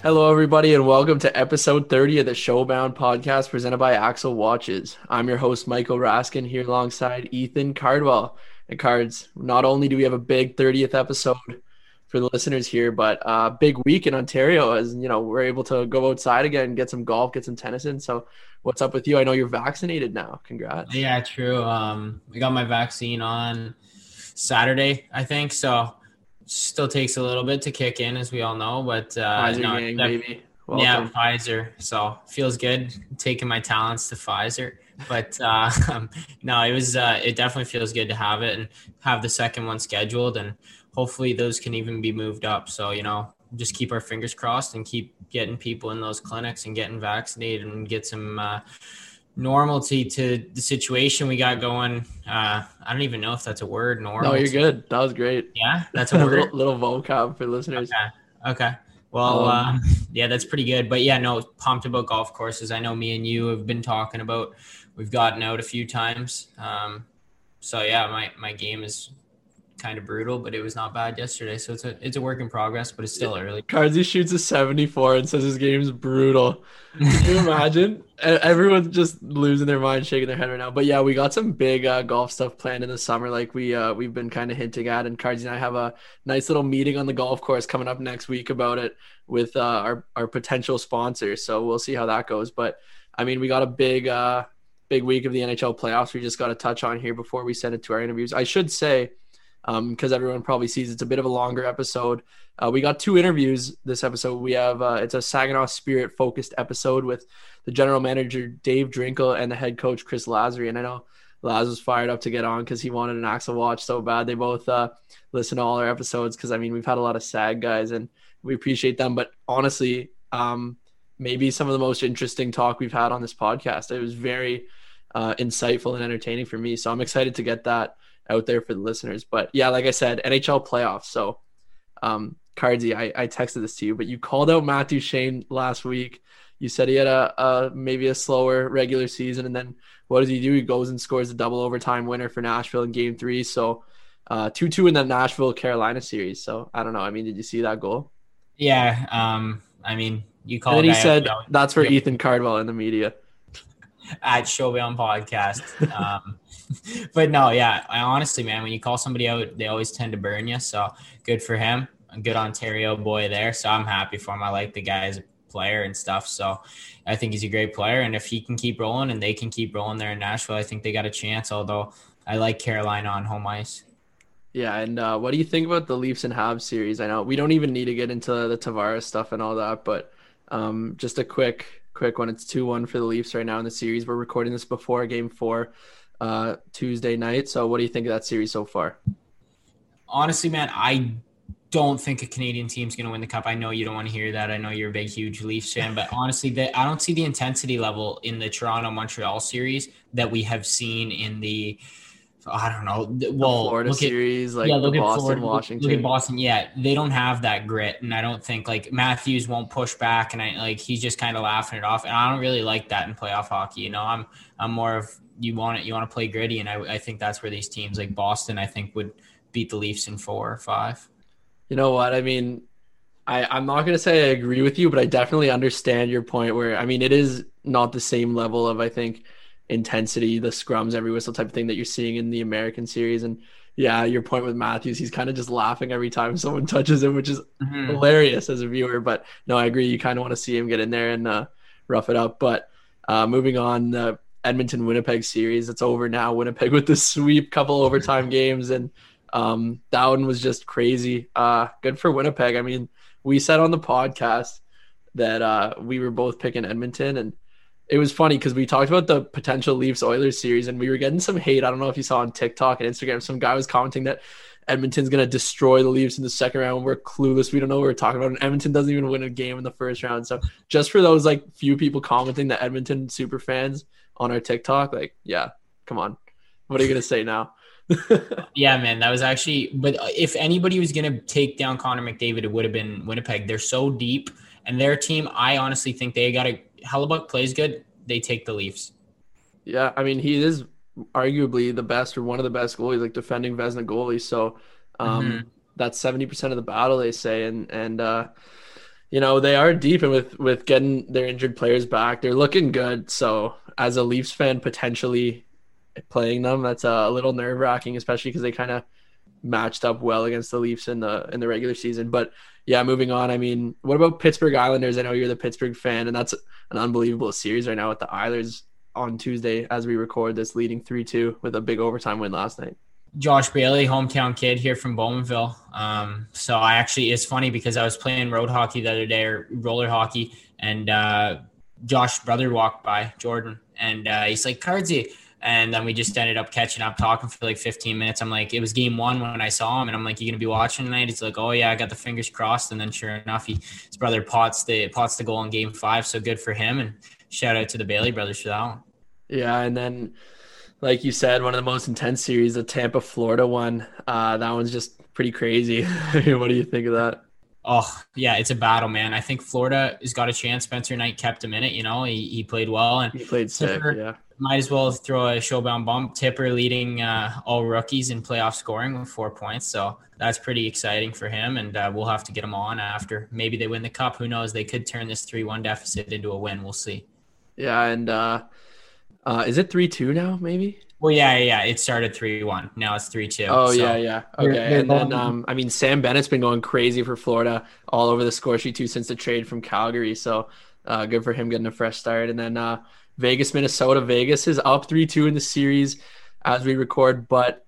Hello, everybody, and welcome to episode 30 of the Showbound podcast presented by Axel Watches. I'm your host, Michael Raskin, here alongside Ethan Cardwell. And Cards, not only do we have a big 30th episode for the listeners here, but a uh, big week in Ontario as you know we're able to go outside again, get some golf, get some tennis in. So, what's up with you? I know you're vaccinated now. Congrats. Yeah, true. Um, I got my vaccine on Saturday, I think. So, still takes a little bit to kick in, as we all know. But uh, Pfizer no, gang, baby. Welcome. Yeah, Pfizer. So feels good taking my talents to Pfizer. But uh, no, it was. Uh, it definitely feels good to have it and have the second one scheduled and hopefully those can even be moved up. So, you know, just keep our fingers crossed and keep getting people in those clinics and getting vaccinated and get some uh, normalcy to the situation we got going. Uh, I don't even know if that's a word. Normal. No, you're good. That was great. Yeah, that's a word. little, little vocab for listeners. Okay. Okay. Well, um, uh, yeah, that's pretty good. But yeah, no, pumped about golf courses. I know me and you have been talking about. We've gotten out a few times. Um, so yeah, my my game is kind of brutal, but it was not bad yesterday. So it's a it's a work in progress, but it's still early. Cardzy shoots a 74 and says his game's brutal. Can you imagine? Everyone's just losing their mind, shaking their head right now. But yeah, we got some big uh, golf stuff planned in the summer, like we uh, we've been kind of hinting at. And Cardzy and I have a nice little meeting on the golf course coming up next week about it with uh, our our potential sponsors. So we'll see how that goes. But I mean, we got a big uh, big week of the NHL playoffs. We just got to touch on here before we send it to our interviews. I should say because um, everyone probably sees it's a bit of a longer episode. Uh, we got two interviews this episode. We have uh, it's a Saginaw Spirit focused episode with the general manager Dave Drinkill and the head coach Chris Lazary. And I know Laz was fired up to get on because he wanted an Axel watch so bad. They both uh, listen to all our episodes because I mean we've had a lot of SAG guys and we appreciate them. But honestly, um, maybe some of the most interesting talk we've had on this podcast. It was very uh, insightful and entertaining for me. So I'm excited to get that out there for the listeners. But yeah, like I said, NHL playoffs. So, um, I, I texted this to you, but you called out Matt Duchene last week. You said he had a, a maybe a slower regular season, and then what does he do? He goes and scores a double overtime winner for Nashville in Game Three. So, uh, two two in the Nashville Carolina series. So I don't know. I mean, did you see that goal? Yeah. Um. I mean, you called. And he said that's for Ethan Cardwell in the media at Showbound Podcast. Um, but no, yeah, I honestly, man, when you call somebody out, they always tend to burn you. So good for him. A good Ontario boy there. So I'm happy for him. I like the guy as a player and stuff. So I think he's a great player. And if he can keep rolling and they can keep rolling there in Nashville, I think they got a chance. Although I like Carolina on home ice. Yeah, and uh, what do you think about the Leafs and Habs series? I know we don't even need to get into the Tavares stuff and all that, but um, just a quick quick one. It's 2 1 for the Leafs right now in the series. We're recording this before game four uh, Tuesday night. So, what do you think of that series so far? Honestly, man, I don't think a Canadian team's going to win the cup. I know you don't want to hear that. I know you're a big, huge Leafs fan, but honestly, I don't see the intensity level in the Toronto Montreal series that we have seen in the I don't know. Well, the Florida series, like yeah, look at Boston, Florida, Washington. Look at Boston. Yeah, they don't have that grit, and I don't think like Matthews won't push back, and I like he's just kind of laughing it off, and I don't really like that in playoff hockey. You know, I'm I'm more of you want it, you want to play gritty, and I I think that's where these teams like Boston, I think would beat the Leafs in four or five. You know what? I mean, I I'm not gonna say I agree with you, but I definitely understand your point. Where I mean, it is not the same level of I think intensity, the scrums, every whistle type of thing that you're seeing in the American series. And yeah, your point with Matthews, he's kind of just laughing every time someone touches him, which is mm-hmm. hilarious as a viewer. But no, I agree. You kind of want to see him get in there and uh, rough it up. But uh, moving on, the Edmonton Winnipeg series, it's over now. Winnipeg with the sweep, couple overtime games, and um, that one was just crazy. Uh, good for Winnipeg. I mean, we said on the podcast that uh, we were both picking Edmonton, and it was funny because we talked about the potential Leafs Oilers series and we were getting some hate. I don't know if you saw on TikTok and Instagram, some guy was commenting that Edmonton's going to destroy the Leafs in the second round. We're clueless. We don't know what we're talking about. And Edmonton doesn't even win a game in the first round. So just for those like few people commenting that Edmonton super fans on our TikTok, like, yeah, come on. What are you going to say now? yeah, man, that was actually. But if anybody was going to take down Connor McDavid, it would have been Winnipeg. They're so deep, and their team, I honestly think they got a Hellebuyck plays good, they take the Leafs. Yeah, I mean he is arguably the best or one of the best goalies, like defending Vezina goalie. So um, mm-hmm. that's seventy percent of the battle, they say, and and uh, you know they are deep and with with getting their injured players back, they're looking good. So as a Leafs fan, potentially playing them, that's a little nerve wracking, especially because they kind of matched up well against the Leafs in the in the regular season. But yeah, moving on. I mean, what about Pittsburgh Islanders? I know you're the Pittsburgh fan, and that's an unbelievable series right now with the Islanders on Tuesday as we record this, leading three two with a big overtime win last night. Josh Bailey, hometown kid here from Bowmanville. Um, so I actually it's funny because I was playing road hockey the other day or roller hockey, and uh, Josh's brother walked by Jordan, and uh, he's like, "Cardsy." And then we just ended up catching up, talking for like 15 minutes. I'm like, it was game one when I saw him, and I'm like, "You're gonna be watching tonight? He's like, oh yeah, I got the fingers crossed. And then sure enough, he his brother pots the pots the goal in game five. So good for him, and shout out to the Bailey brothers for that one. Yeah, and then like you said, one of the most intense series, the Tampa Florida one. Uh, that one's just pretty crazy. what do you think of that? Oh yeah, it's a battle, man. I think Florida has got a chance. Spencer Knight kept him in it. You know, he, he played well and he played sick. yeah, might as well throw a showbound bump. Tipper leading uh, all rookies in playoff scoring with four points, so that's pretty exciting for him. And uh, we'll have to get him on after maybe they win the cup. Who knows? They could turn this three-one deficit into a win. We'll see. Yeah, and uh, uh, is it three two now? Maybe. Well, yeah, yeah. It started three one. Now it's three two. Oh so. yeah, yeah. Okay, and then um, I mean, Sam Bennett's been going crazy for Florida, all over the score sheet too since the trade from Calgary. So uh, good for him getting a fresh start. And then uh, Vegas, Minnesota. Vegas is up three two in the series as we record, but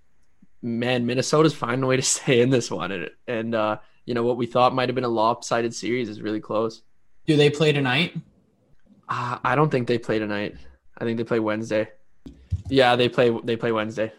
man, Minnesota's finding a way to stay in this one, and, and uh, you know what we thought might have been a lopsided series is really close. Do they play tonight? Uh, I don't think they play tonight. I think they play Wednesday. Yeah, they play they play Wednesday.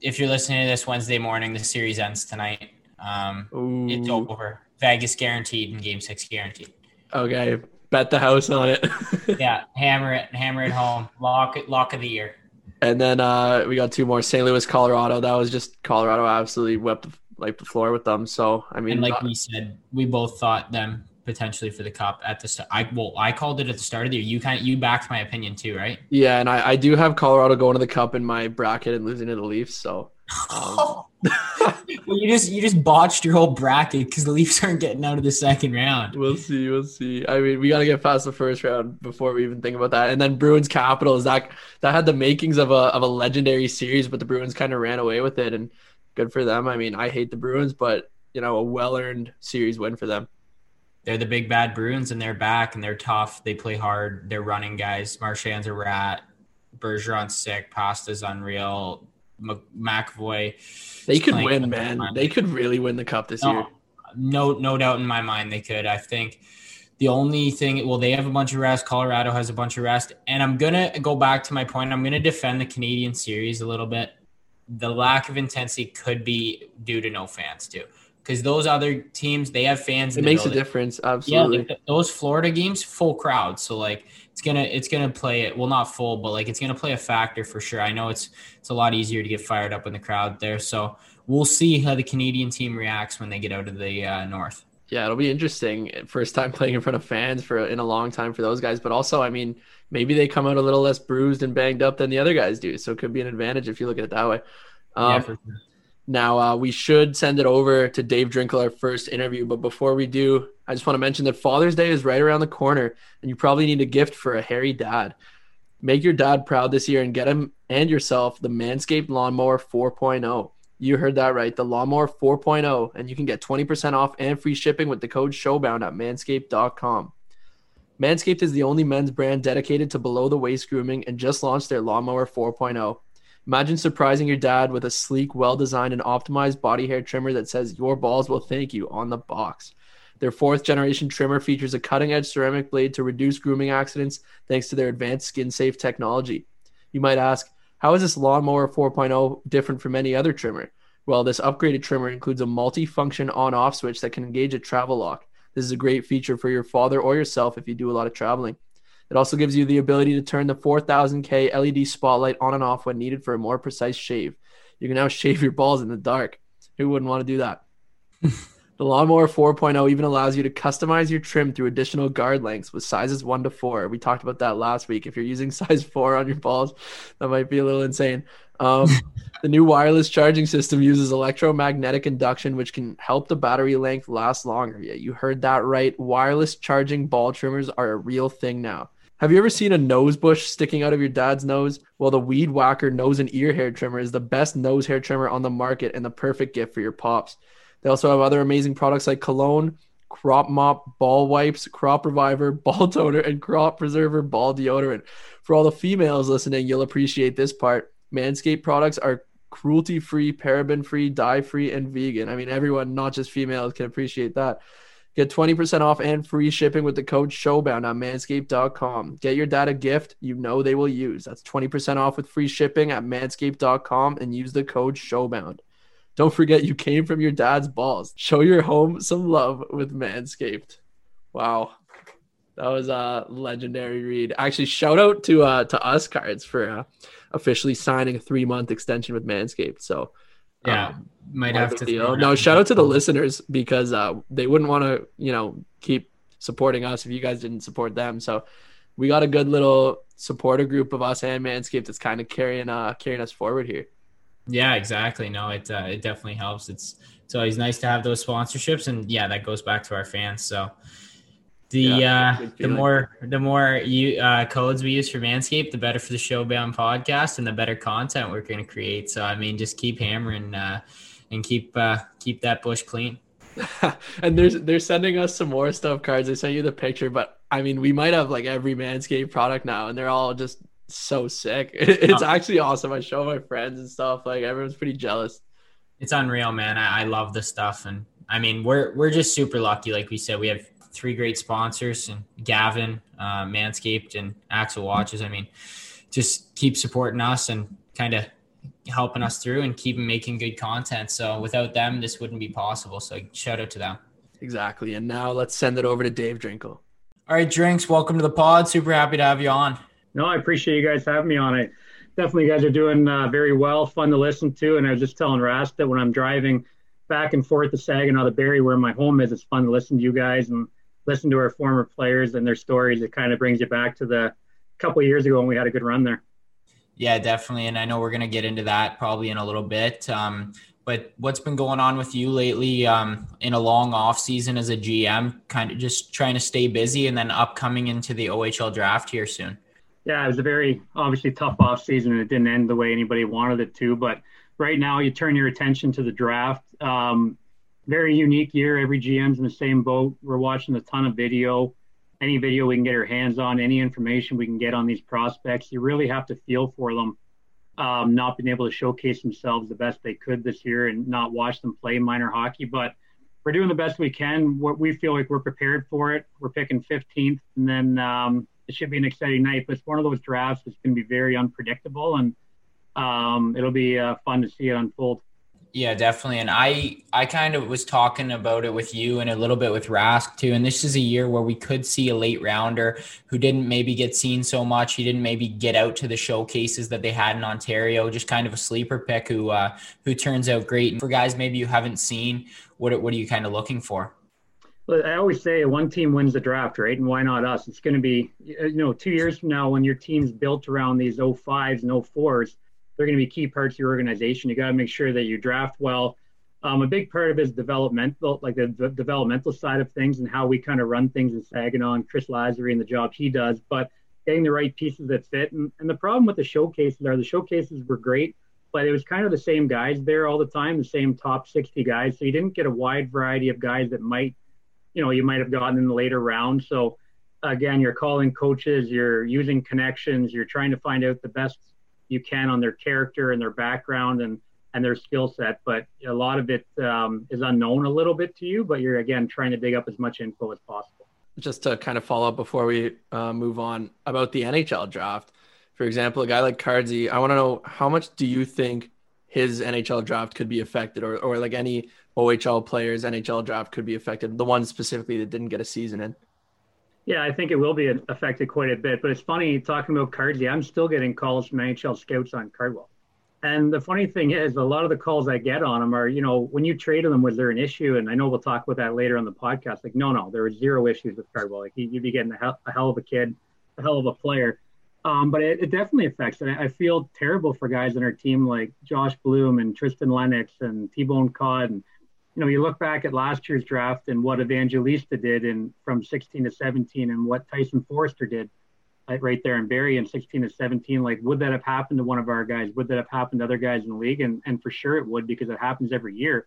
If you're listening to this Wednesday morning, the series ends tonight. Um, it's over. Vegas guaranteed and Game Six guaranteed. Okay, bet the house on it. yeah, hammer it, hammer it home. Lock it, lock of the year. And then uh, we got two more: St. Louis, Colorado. That was just Colorado absolutely wept like the floor with them. So I mean, and like we said, we both thought them potentially for the cup at the start. I well, I called it at the start of the year. You kind of, you backed my opinion too, right? Yeah, and I, I do have Colorado going to the cup in my bracket and losing to the Leafs. So, um. well, you just you just botched your whole bracket because the Leafs aren't getting out of the second round. We'll see, we'll see. I mean, we got to get past the first round before we even think about that. And then Bruins Capitals that that had the makings of a of a legendary series, but the Bruins kind of ran away with it, and good for them. I mean, I hate the Bruins, but you know, a well earned series win for them they're the big bad Bruins and they're back and they're tough. They play hard. They're running guys. Marchand's a rat. Bergeron's sick. Pasta's unreal. McAvoy. They could win, man. They could really win the cup this no, year. No, no doubt in my mind they could. I think the only thing, well, they have a bunch of rest. Colorado has a bunch of rest, and I'm gonna go back to my point. I'm gonna defend the Canadian series a little bit. The lack of intensity could be due to no fans too because those other teams they have fans. It makes building. a difference, absolutely. Yeah, like those Florida games, full crowd, so like it's gonna it's gonna play it. Well, not full, but like it's gonna play a factor for sure. I know it's it's a lot easier to get fired up in the crowd there, so we'll see how the Canadian team reacts when they get out of the uh, north. Yeah, it'll be interesting. First time playing in front of fans for in a long time for those guys, but also, I mean, maybe they come out a little less bruised and banged up than the other guys do, so it could be an advantage if you look at it that way. Um, yeah, for sure. Now, uh, we should send it over to Dave Drinkill, our first interview. But before we do, I just want to mention that Father's Day is right around the corner, and you probably need a gift for a hairy dad. Make your dad proud this year and get him and yourself the Manscaped Lawnmower 4.0. You heard that right, the Lawnmower 4.0, and you can get 20% off and free shipping with the code SHOWBOUND at manscaped.com. Manscaped is the only men's brand dedicated to below the waist grooming and just launched their Lawnmower 4.0. Imagine surprising your dad with a sleek, well designed, and optimized body hair trimmer that says, Your balls will thank you on the box. Their fourth generation trimmer features a cutting edge ceramic blade to reduce grooming accidents thanks to their advanced skin safe technology. You might ask, How is this Lawnmower 4.0 different from any other trimmer? Well, this upgraded trimmer includes a multi function on off switch that can engage a travel lock. This is a great feature for your father or yourself if you do a lot of traveling. It also gives you the ability to turn the 4000K LED spotlight on and off when needed for a more precise shave. You can now shave your balls in the dark. Who wouldn't want to do that? The Lawnmower 4.0 even allows you to customize your trim through additional guard lengths with sizes 1 to 4. We talked about that last week. If you're using size 4 on your balls, that might be a little insane. Um, the new wireless charging system uses electromagnetic induction, which can help the battery length last longer. Yeah, you heard that right. Wireless charging ball trimmers are a real thing now. Have you ever seen a nose bush sticking out of your dad's nose? Well, the Weed Whacker nose and ear hair trimmer is the best nose hair trimmer on the market and the perfect gift for your pops. They also have other amazing products like cologne, crop mop, ball wipes, crop reviver, ball toner, and crop preserver ball deodorant. For all the females listening, you'll appreciate this part. Manscaped products are cruelty free, paraben free, dye free, and vegan. I mean, everyone, not just females, can appreciate that. Get 20% off and free shipping with the code SHOWBOUND on manscaped.com. Get your dad a gift you know they will use. That's 20% off with free shipping at manscaped.com and use the code SHOWBOUND. Don't forget you came from your dad's balls. Show your home some love with Manscaped. Wow. That was a legendary read. Actually, shout out to uh to us cards for uh, officially signing a three month extension with Manscaped. So yeah, um, might have to. Deal. No, shout out to the listeners because uh, they wouldn't want to, you know, keep supporting us if you guys didn't support them. So we got a good little supporter group of us and Manscaped that's kind of carrying uh carrying us forward here. Yeah, exactly. No, it uh, it definitely helps. It's it's always nice to have those sponsorships, and yeah, that goes back to our fans. So the yeah, uh, the more the more you uh, codes we use for Manscaped, the better for the Showbound podcast, and the better content we're going to create. So I mean, just keep hammering uh, and keep uh, keep that bush clean. and there's they're sending us some more stuff cards. They sent you the picture, but I mean, we might have like every Manscaped product now, and they're all just so sick. It's oh. actually awesome. I show my friends and stuff. Like everyone's pretty jealous. It's unreal, man. I, I love the stuff, and I mean, we're we're just super lucky. Like we said, we have three great sponsors and Gavin, uh, Manscaped, and Axel Watches. I mean, just keep supporting us and kind of helping us through and keep making good content. So without them, this wouldn't be possible. So shout out to them. Exactly. And now let's send it over to Dave Drinkill. All right, Drinks, welcome to the pod. Super happy to have you on. No, I appreciate you guys having me on it. Definitely, you guys are doing uh, very well, fun to listen to. And I was just telling Rast that when I'm driving back and forth to Saginaw to Barrie, where my home is, it's fun to listen to you guys and listen to our former players and their stories. It kind of brings you back to the couple years ago when we had a good run there. Yeah, definitely. And I know we're going to get into that probably in a little bit. Um, but what's been going on with you lately um, in a long off season as a GM? Kind of just trying to stay busy and then upcoming into the OHL draft here soon. Yeah, it was a very obviously tough off season and it didn't end the way anybody wanted it to. But right now, you turn your attention to the draft. Um, very unique year. Every GM's in the same boat. We're watching a ton of video. Any video we can get our hands on, any information we can get on these prospects. You really have to feel for them. Um, not being able to showcase themselves the best they could this year and not watch them play minor hockey. But we're doing the best we can. What we feel like we're prepared for it. We're picking 15th, and then um, it should be an exciting night. But it's one of those drafts that's going to be very unpredictable, and um, it'll be uh, fun to see it unfold. Yeah, definitely. And I I kind of was talking about it with you and a little bit with Rask too. And this is a year where we could see a late rounder who didn't maybe get seen so much. He didn't maybe get out to the showcases that they had in Ontario. Just kind of a sleeper pick who uh, who turns out great. And for guys maybe you haven't seen, what what are you kind of looking for? Well, I always say one team wins the draft, right? And why not us? It's going to be, you know, two years from now when your team's built around these 05s and 04s, they're going to be key parts of your organization. You got to make sure that you draft well. Um, a big part of it is developmental, like the, developmental side of things and how we kind of run things in Saginaw and Chris Lazary and the job he does, but getting the right pieces that fit. And, and the problem with the showcases are the showcases were great, but it was kind of the same guys there all the time, the same top 60 guys. So you didn't get a wide variety of guys that might – you know you might have gotten in the later round. So again, you're calling coaches, you're using connections, you're trying to find out the best you can on their character and their background and and their skill set. But a lot of it um, is unknown a little bit to you. But you're again trying to dig up as much info as possible. Just to kind of follow up before we uh, move on about the NHL draft, for example, a guy like Cardsy, I want to know how much do you think his NHL draft could be affected, or or like any OHL players NHL draft could be affected. The ones specifically that didn't get a season in. Yeah, I think it will be affected quite a bit. But it's funny talking about Cardsley. I'm still getting calls from NHL scouts on Cardwell. And the funny thing is, a lot of the calls I get on them are, you know, when you traded them, was there an issue? And I know we'll talk about that later on the podcast. Like, no, no, there was zero issues with Cardwell. Like, you'd be getting a hell, a hell of a kid, a hell of a player. Um, but it, it, definitely affects. And I, feel terrible for guys on our team like Josh Bloom and Tristan Lennox and T-Bone Codd. And, you know, you look back at last year's draft and what Evangelista did in from 16 to 17 and what Tyson Foerster did right there in Barrie in 16 to 17. Like, would that have happened to one of our guys? Would that have happened to other guys in the league? And, and for sure it would because it happens every year.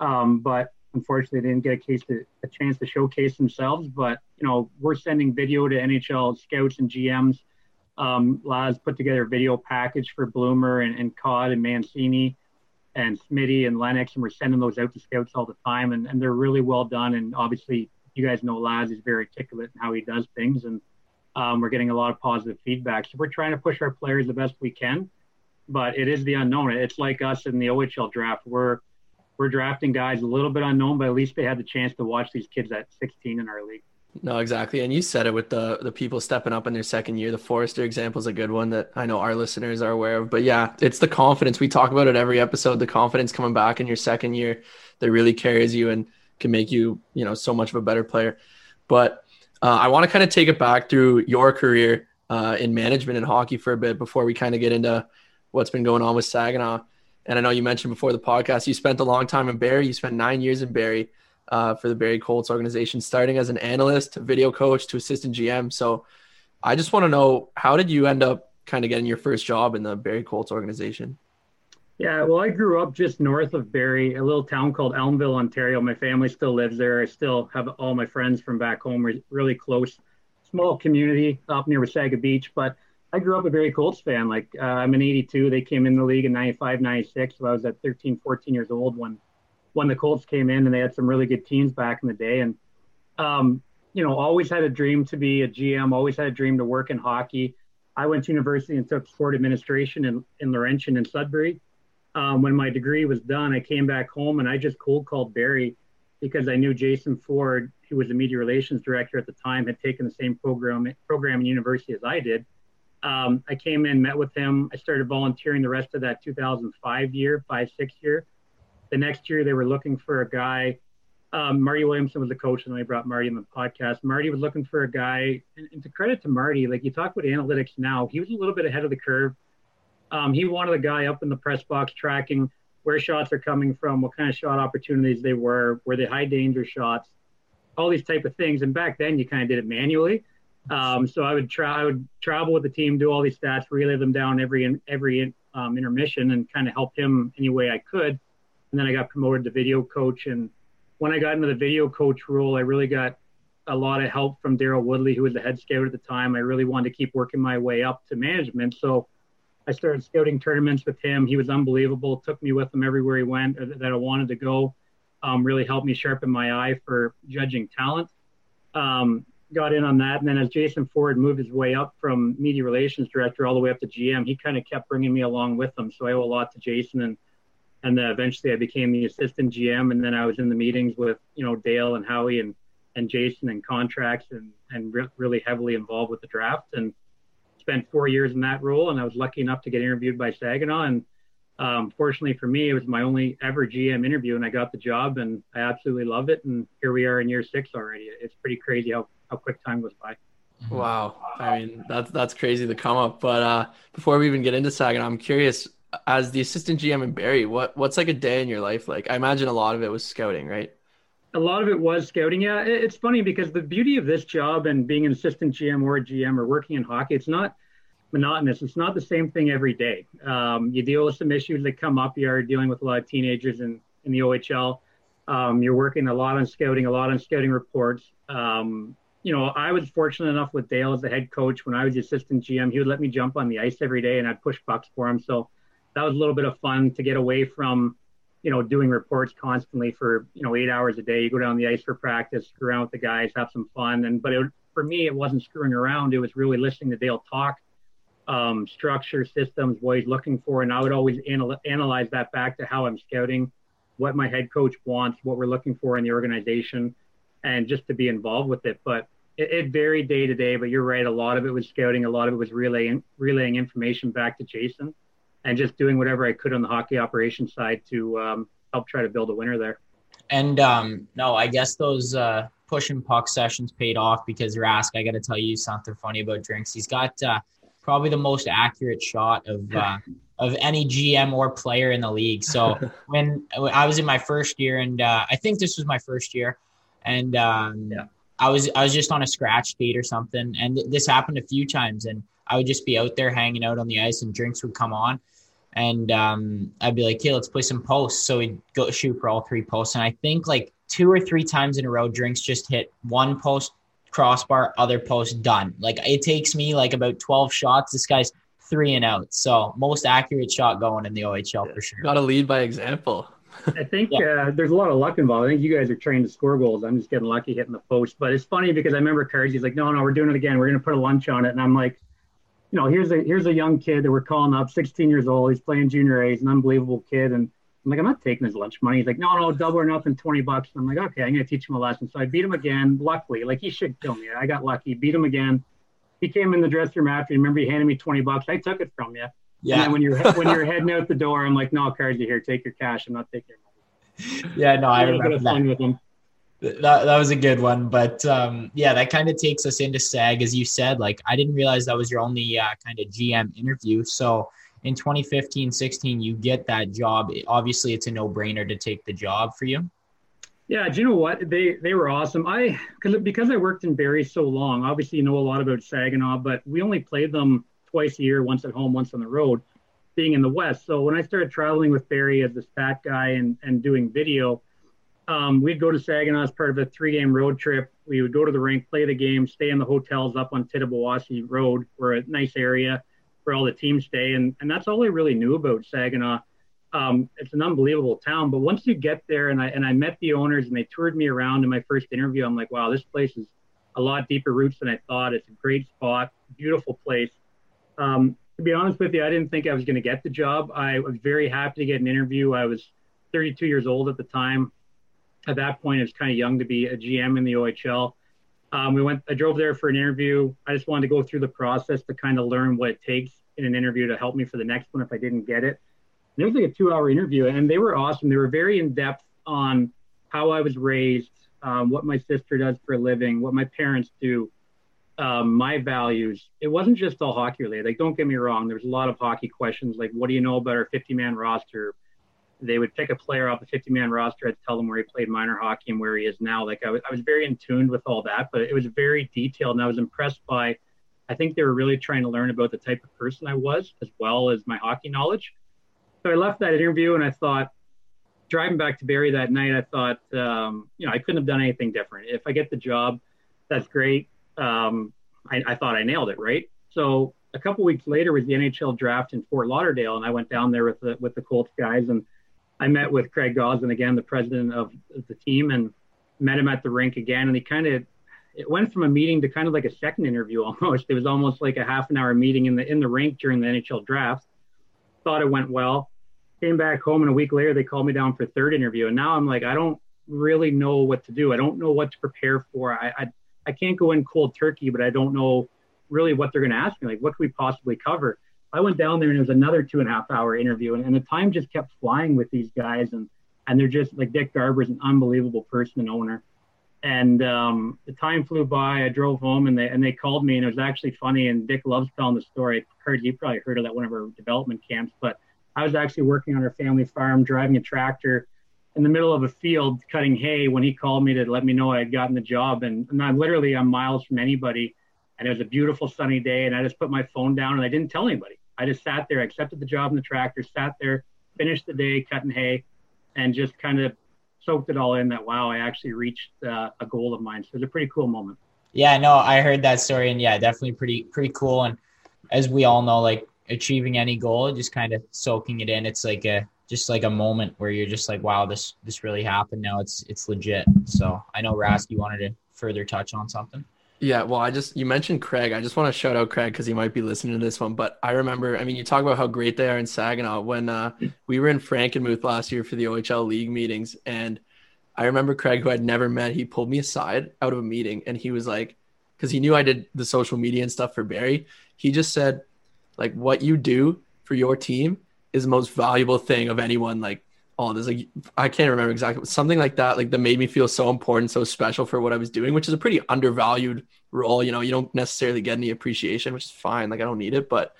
Um, but unfortunately, they didn't get a case to, a chance to showcase themselves. But you know, we're sending video to NHL scouts and GMs. Um, Laz put together a video package for Bloomer and, and Codd and Mancini and Smitty and Lennox, and we're sending those out to scouts all the time. And, and they're really well done. And obviously, you guys know Laz is very articulate in how he does things. And um, we're getting a lot of positive feedback. So we're trying to push our players the best we can, but it is the unknown. It's like us in the OHL draft. We're we're drafting guys a little bit unknown, but at least they had the chance to watch these kids at 16 in our league. No, exactly. And you said it with the the people stepping up in their second year. The Foerster example is a good one that I know our listeners are aware of. But yeah, it's the confidence. We talk about it every episode. The confidence coming back in your second year that really carries you and can make you, you know, so much of a better player. But uh, I want to kind of take it back through your career uh, in management and hockey for a bit before we kind of get into what's been going on with Saginaw. And I know you mentioned before the podcast you spent a long time in Barrie. You spent nine years in Barrie uh, for the Barrie Colts organization, starting as an analyst, video coach to assistant GM. So I just want to know how did you end up kind of getting your first job in the Barrie Colts organization? Yeah, well, I grew up just north of Barrie, a little town called Elmvale, Ontario. My family still lives there. I still have all my friends from back home. Really close, small community up near Wasaga Beach. But I grew up a Barrie Colts fan. Like uh, I'm in 82. They came in the league in 95, 96. So I was at 13, 14 years old when when the Colts came in, and they had some really good teams back in the day. And um, you know, always had a dream to be a GM. Always had a dream to work in hockey. I went to university and took sport administration in, in Laurentian and Sudbury um, when my degree was done, I came back home and I just cold called Barrie because I knew Jason Ford, who was the media relations director at the time, had taken the same program program in university as I did. Um, I came in, met with him. I started volunteering the rest of that 2005 year, five six year. The next year, they were looking for a guy. Um, Marty Williamson was the coach, and I brought Marty on the podcast. Marty was looking for a guy, and, and to credit to Marty, like you talk about analytics now, he was a little bit ahead of the curve um, he wanted a guy up in the press box tracking where shots are coming from, what kind of shot opportunities they were, were they high danger shots, all these type of things. And back then, you kind of did it manually. Um, so I would try, I would travel with the team, do all these stats, relay them down every every um, intermission, and kind of help him any way I could. And then I got promoted to video coach. And when I got into the video coach role, I really got a lot of help from Daryl Woodley, who was the head scout at the time. I really wanted to keep working my way up to management. So I started scouting tournaments with him. He was unbelievable. Took me with him everywhere he went uh, that I wanted to go. Um, really helped me sharpen my eye for judging talent. Um, got in on that, and then as Jason Ford moved his way up from media relations director all the way up to GM, he kind of kept bringing me along with him. So I owe a lot to Jason, and and then eventually I became the assistant GM, and then I was in the meetings with you know Dale and Howie and and Jason and contracts and and re- really heavily involved with the draft and spent four years in that role, and I was lucky enough to get interviewed by Saginaw. And um, fortunately for me, it was my only ever GM interview, and I got the job, and I absolutely love it. And here we are in year six already. It's pretty crazy how, how quick time goes by. Wow, I mean that's that's crazy to come up. But uh, before we even get into Saginaw, I'm curious. As the assistant GM in Barrie, what what's like a day in your life like? I imagine a lot of it was scouting, right? a lot of it was scouting. Yeah, it's funny because the beauty of this job and being an assistant GM or a GM or working in hockey, it's not monotonous. It's not the same thing every day. Um, you deal with some issues that come up. You are dealing with a lot of teenagers in, in the OHL. Um, you're working a lot on scouting, a lot on scouting reports. Um, you know, I was fortunate enough with Dale as the head coach when I was the assistant GM. He would let me jump on the ice every day and I'd push pucks for him. So that was a little bit of fun to get away from you know, doing reports constantly for, you know, eight hours a day. You go down the ice for practice, screw around with the guys, have some fun. And, but it, for me, it wasn't screwing around. It was really listening to Dale talk, um, structure, systems, what he's looking for. And I would always anal- analyze that back to how I'm scouting, what my head coach wants, what we're looking for in the organization, and just to be involved with it. But it, it varied day to day, but you're right. A lot of it was scouting. A lot of it was relaying, relaying information back to Jason and just doing whatever I could on the hockey operations side to um, help try to build a winner there. And um, no, I guess those uh, push and puck sessions paid off because Rask, I got to tell you something funny about Drinks. He's got uh, probably the most accurate shot of uh, of any GM or player in the league. So when I was in my first year, and uh, I think this was my first year, and um, yeah. I was I was just on a scratch date or something, and this happened a few times, and I would just be out there hanging out on the ice, and drinks would come on, and um, I'd be like, "Okay, let's play some posts." So we'd go shoot for all three posts, and I think like two or three times in a row, drinks just hit one post crossbar, other post done. Like it takes me like about twelve shots. This guy's three and out. So most accurate shot going in the OHL for sure. Got to lead by example. I think yeah. uh, there's a lot of luck involved. I think you guys are trained to score goals. I'm just getting lucky hitting the post. But it's funny because I remember Cards. He's like, "No, no, we're doing it again. We're going to put a lunch on it." And I'm like, you know, here's a here's a young kid that we're calling up, 16 years old. He's playing junior A. He's an unbelievable kid. And I'm like, I'm not taking his lunch money. He's like, no, no, double or nothing, 20 bucks. And I'm like, okay, I'm going to teach him a lesson. So I beat him again. Luckily, like he should kill me. I got lucky. Beat him again he came in the dressing room after. Remember, he handed me twenty bucks. I took it from you. Yeah. And when you're when you're heading out the door, I'm like, no, cards are here. Take your cash. I'm not taking your money. Yeah, no, I remember that. With him. That, that was a good one, but um, yeah, that kind of takes us into SAG, as you said. Like, I didn't realize that was your only uh, kind of GM interview. So, in 2015 16, you get that job. Obviously, it's a no brainer to take the job for you. Yeah, do you know what? They they were awesome. I because because I worked in Barrie so long. Obviously, you know a lot about Saginaw, but we only played them twice a year, once at home, once on the road, being in the West. So when I started traveling with Barrie as the stat guy and and doing video, um, we'd go to Saginaw as part of a three game road trip. We would go to the rink, play the game, stay in the hotels up on Tittabawassee Road. We're a nice area where all the teams stay, and and that's all I really knew about Saginaw um, it's an unbelievable town. But once you get there, and I and I met the owners, and they toured me around in my first interview, I'm like, wow, this place is a lot deeper roots than I thought. It's a great spot, beautiful place. Um, to be honest with you, I didn't think I was going to get the job. I was very happy to get an interview. I was 32 years old at the time. At that point, I was kind of young to be a GM in the OHL. Um, we went. I drove there for an interview. I just wanted to go through the process to kind of learn what it takes in an interview to help me for the next one if I didn't get it it was like a two hour interview, and they were awesome. They were very in depth on how I was raised, um, what my sister does for a living, what my parents do, um, my values. It wasn't just all hockey related. Like, don't get me wrong, there was a lot of hockey questions, like, what do you know about our 50 man roster? They would pick a player off the 50 man roster. I'd tell them where he played minor hockey and where he is now. Like, I was, I was very in tune with all that, but it was very detailed, and I was impressed by. I think they were really trying to learn about the type of person I was, as well as my hockey knowledge so I left that interview and I thought, driving back to Barrie that night, I thought, um, you know, I couldn't have done anything different. If I get the job, that's great. Um, I, I, thought I nailed it, right? So a couple weeks later was the NHL draft in Fort Lauderdale, and I went down there with the with the Colts guys, and I met with Craig Goslin again, the president of the team, and met him at the rink again, and he kind of it went from a meeting to kind of like a second interview almost. It was almost like a half an hour meeting in the in the rink during the NHL draft. Thought it went well. Came back home and a week later they called me down for third interview and now i'm like i don't really know what to do. I don't know what to prepare for. I i, I can't go in cold turkey but i don't know really what they're going to ask me. Like what can we possibly cover i went down there and it was another two and a half hour interview and, and the time just kept flying with these guys and and they're just like dick garber is an unbelievable person and owner and um, the time flew by. I drove home, and they and they called me, and it was actually funny. And Dick loves telling the story. I heard you probably heard of that one of our development camps, but I was actually working on our family farm, driving a tractor in the middle of a field cutting hay when he called me to let me know I had gotten the job. And, and I'm literally I'm miles from anybody. And it was a beautiful sunny day. And I just put my phone down and I didn't tell anybody. I just sat there, accepted the job in the tractor, sat there, finished the day cutting hay, and just kind of soaked it all in that wow, I actually reached uh, a goal of mine. So it was a pretty cool moment. Yeah, no, I heard that story, and yeah, definitely pretty pretty cool. And as we all know, like achieving any goal, just kind of soaking it in. It's like a just like a moment where you're just like, wow, this this really happened. Now it's it's legit. So I know Rask, you wanted to further touch on something. Yeah, well, I just you mentioned Craig. I just want to shout out Craig because he might be listening to this one. But I remember, I mean, you talk about how great they are in Saginaw. When uh, we were in Frankenmuth last year for the OHL league meetings, and I remember Craig, who I'd never met, he pulled me aside out of a meeting, and he was like, because he knew I did the social media and stuff for Barrie. he just said, like what you do for your team is the most valuable thing of anyone like oh there's like i can't remember exactly something like that like that made me feel so important so special for what i was doing which is a pretty undervalued role you know you don't necessarily get any appreciation which is fine like i don't need it but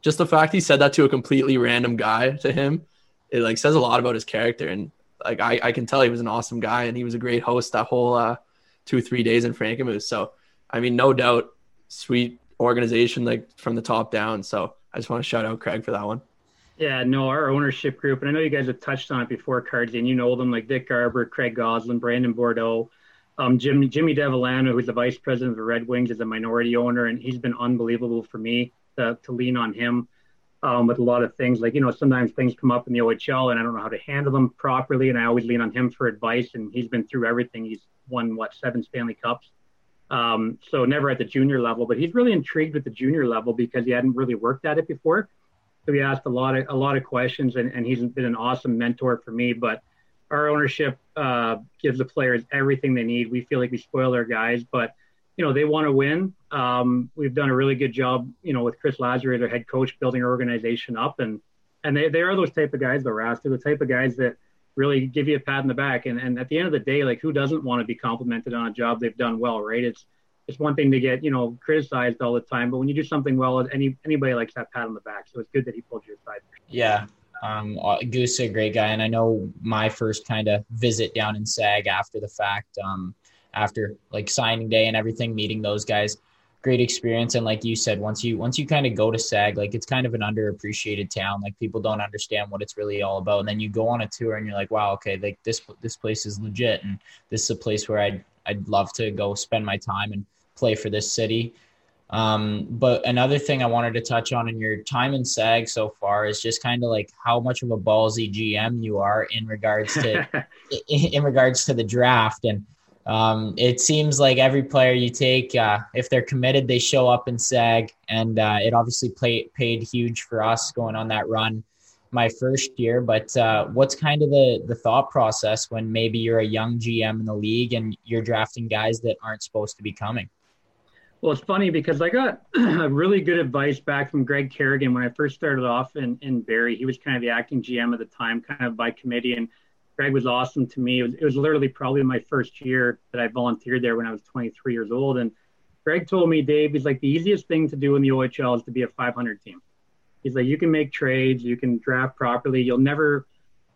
just the fact he said that to a completely random guy to him it like says a lot about his character and like i, I can tell he was an awesome guy and he was a great host that whole uh two three days in frankenmuth so i mean no doubt sweet organization like from the top down so i just want to shout out craig for that one yeah, no, our ownership group, and I know you guys have touched on it before, Cards, and you know them like Dick Garber, Craig Goslin, Brandon Bordeaux, um, Jimmy Jimmy Devellano, who's the vice president of the Red Wings, is a minority owner, and he's been unbelievable for me to, to lean on him um, with a lot of things. Like you know, sometimes things come up in the OHL, and I don't know how to handle them properly, and I always lean on him for advice. And he's been through everything. He's won what seven Stanley Cups. Um, so never at the junior level, but he's really intrigued with the junior level because he hadn't really worked at it before. So we asked a lot of a lot of questions, and, and he's been an awesome mentor for me. But our ownership uh, gives the players everything they need. We feel like we spoil our guys, but you know they want to win. Um, we've done a really good job, you know, with Chris Lazary, their head coach, building our organization up, and and they, they are those type of guys, though, Ras. They're the type of guys that really give you a pat in the back. And and at the end of the day, like who doesn't want to be complimented on a job they've done well, right? It's it's one thing to get you know criticized all the time, but when you do something well, any anybody likes that pat on the back. So it's good that he pulled you aside. Yeah, um, uh, Goose a great guy, and I know my first kind of visit down in SAG after the fact, um, after like signing day and everything, meeting those guys, great experience. And like you said, once you once you kind of go to SAG, like it's kind of an underappreciated town. Like people don't understand what it's really all about. And then you go on a tour and you're like, wow, okay, like this this place is legit, and this is a place where I'd I'd love to go spend my time and play for this city. Um, but another thing I wanted to touch on in your time in SAG so far is just kind of like how much of a ballsy GM you are in regards to in, regards to the draft. And um, it seems like every player you take, uh, if they're committed, they show up in SAG, and uh, it obviously played paid huge for us going on that run my first year. But uh, what's kind of the the thought process when maybe you're a young GM in the league and you're drafting guys that aren't supposed to be coming? Well, it's funny because I got really good advice back from Greg Kerrigan when I first started off in, in Barrie. He was kind of the acting GM at the time, kind of by committee. And Greg was awesome to me. It was, it was literally probably my first year that I volunteered there when I was 23 years old. And Greg told me, Dave, he's like, the easiest thing to do in the OHL is to be a 500 team. He's like, you can make trades, you can draft properly. You'll never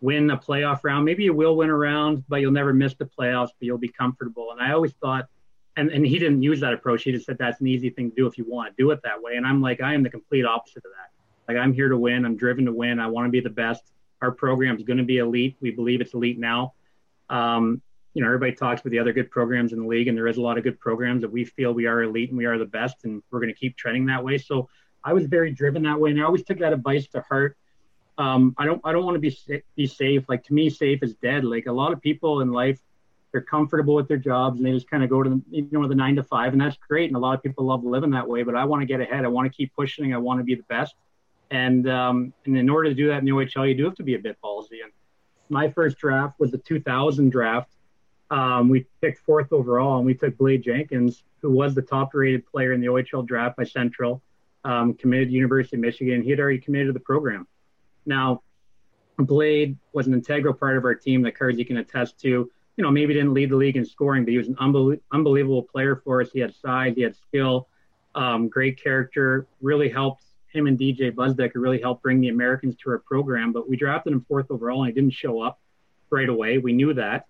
win a playoff round. Maybe you will win a round, but you'll never miss the playoffs, but you'll be comfortable. And I always thought, and, and he didn't use that approach. He just said that's an easy thing to do if you want to do it that way. And I'm like, I am the complete opposite of that. Like I'm here to win. I'm driven to win. I want to be the best. Our program is going to be elite. We believe it's elite now. Um, you know, everybody talks about the other good programs in the league, and there is a lot of good programs that we feel we are elite and we are the best, and we're going to keep trending that way. So I was very driven that way, and I always took that advice to heart. Um, I don't, I don't want to be be safe. Like to me, safe is dead. Like a lot of people in life they're comfortable with their jobs and they just kind of go to the you know the nine to five and that's great and a lot of people love living that way but i want to get ahead i want to keep pushing i want to be the best. And um, and in order to do that in the ohl you do have to be a bit ballsy. And my first draft was the 2000 draft. Um, we picked fourth overall and we took blade jenkins who was the top rated player in the ohl draft by central um, committed to university of michigan. He had already committed to the program. Now blade was an integral part of our team that Carsey can attest to you know, maybe didn't lead the league in scoring, but he was an unbel- unbelievable player for us. He had size, he had skill, um, great character, really helped him and DJ Busdeker really helped bring the Americans to our program. But we drafted him fourth overall and he didn't show up right away. We knew that.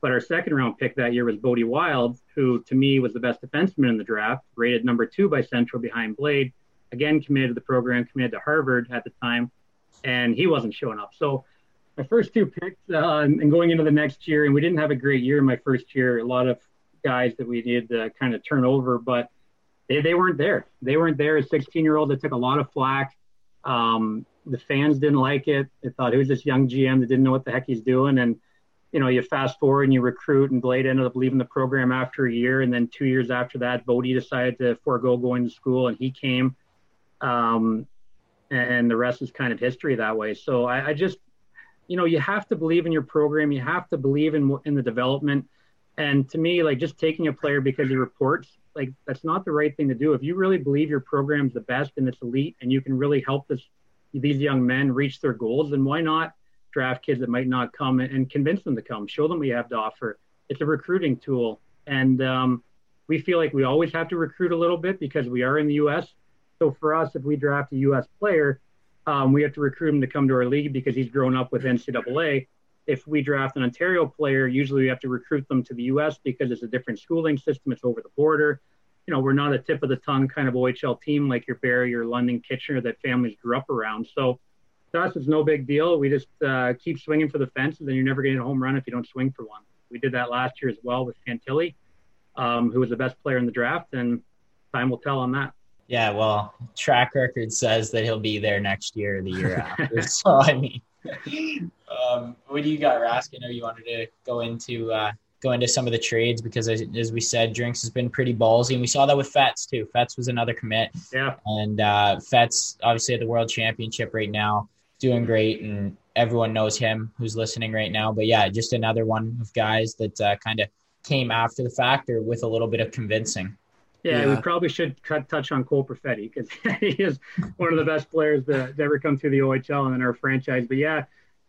But our second round pick that year was Bode Wild, who to me was the best defenseman in the draft, rated number two by Central behind Blade. Again, committed to the program, committed to Harvard at the time, and he wasn't showing up. So my first two picks uh, and going into the next year, and we didn't have a great year in my first year. A lot of guys that we needed to kind of turn over, but they, they weren't there. They weren't there as 16 year old. They took a lot of flack. Um, the fans didn't like it. They thought was this young GM that didn't know what the heck he's doing. And, you know, you fast forward and you recruit, and Blade ended up leaving the program after a year. And then two years after that, Bode decided to forego going to school, and he came. Um, and the rest is kind of history that way. So I, I just you know you have to believe in your program you have to believe in in the development and to me like just taking a player because he reports like that's not the right thing to do if you really believe your program's the best and it's elite and you can really help this these young men reach their goals, then why not draft kids that might not come and convince them to come, show them what you have to offer. It's a recruiting tool. And um, we feel like we always have to recruit a little bit because we are in the U.S. So for us, if we draft a U.S. player, um, we have to recruit him to come to our league because he's grown up with NCAA. If we draft an Ontario player, usually we have to recruit them to the U.S. because it's a different schooling system. It's over the border. You know, we're not a tip of the tongue kind of OHL team like your Barrie or London Kitchener that families grew up around. So to us, it's no big deal. We just uh, keep swinging for the fences, and you're never getting a home run if you don't swing for one. We did that last year as well with Fantilli, um, who was the best player in the draft, and time will tell on that. Yeah, well, track record says that he'll be there next year or the year after. so I mean, um, what do you got, Rask? I know you wanted to go into uh, go into some of the trades because, as, as, we said, Drinks has been pretty ballsy, and we saw that with Fets too. Fets was another commit. Yeah, and uh, Fets obviously at the World Championship right now, doing great, and everyone knows him who's listening right now. But yeah, just another one of guys that uh, kind of came after the fact or with a little bit of convincing. Yeah, yeah, we probably should touch on Cole Perfetti because he is one of the best players that, ever come through the OHL and in our franchise. But yeah,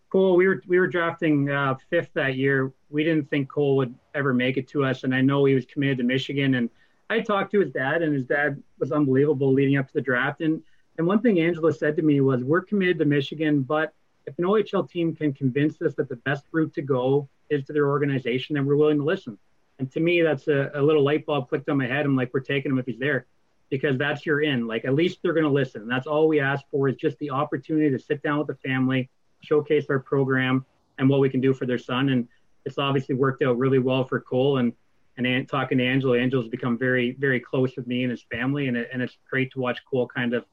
Cole, we were we were drafting uh, fifth that year. We didn't think Cole would ever make it to us, and I know he was committed to Michigan. And I talked to his dad, and his dad was unbelievable leading up to the draft. And and one thing Angelo said to me was, "We're committed to Michigan, but if an OHL team can convince us that the best route to go is to their organization, then we're willing to listen." And to me, that's a, a little light bulb clicked on my head. I'm like, we're taking him if he's there because that's your in. Like, at least they're going to listen. That's all we ask for is just the opportunity to sit down with the family, showcase our program and what we can do for their son. And it's obviously worked out really well for Cole. And and talking to Angelo, Angelo's become very, very close with me and his family. And, it, and it's great to watch Cole kind of,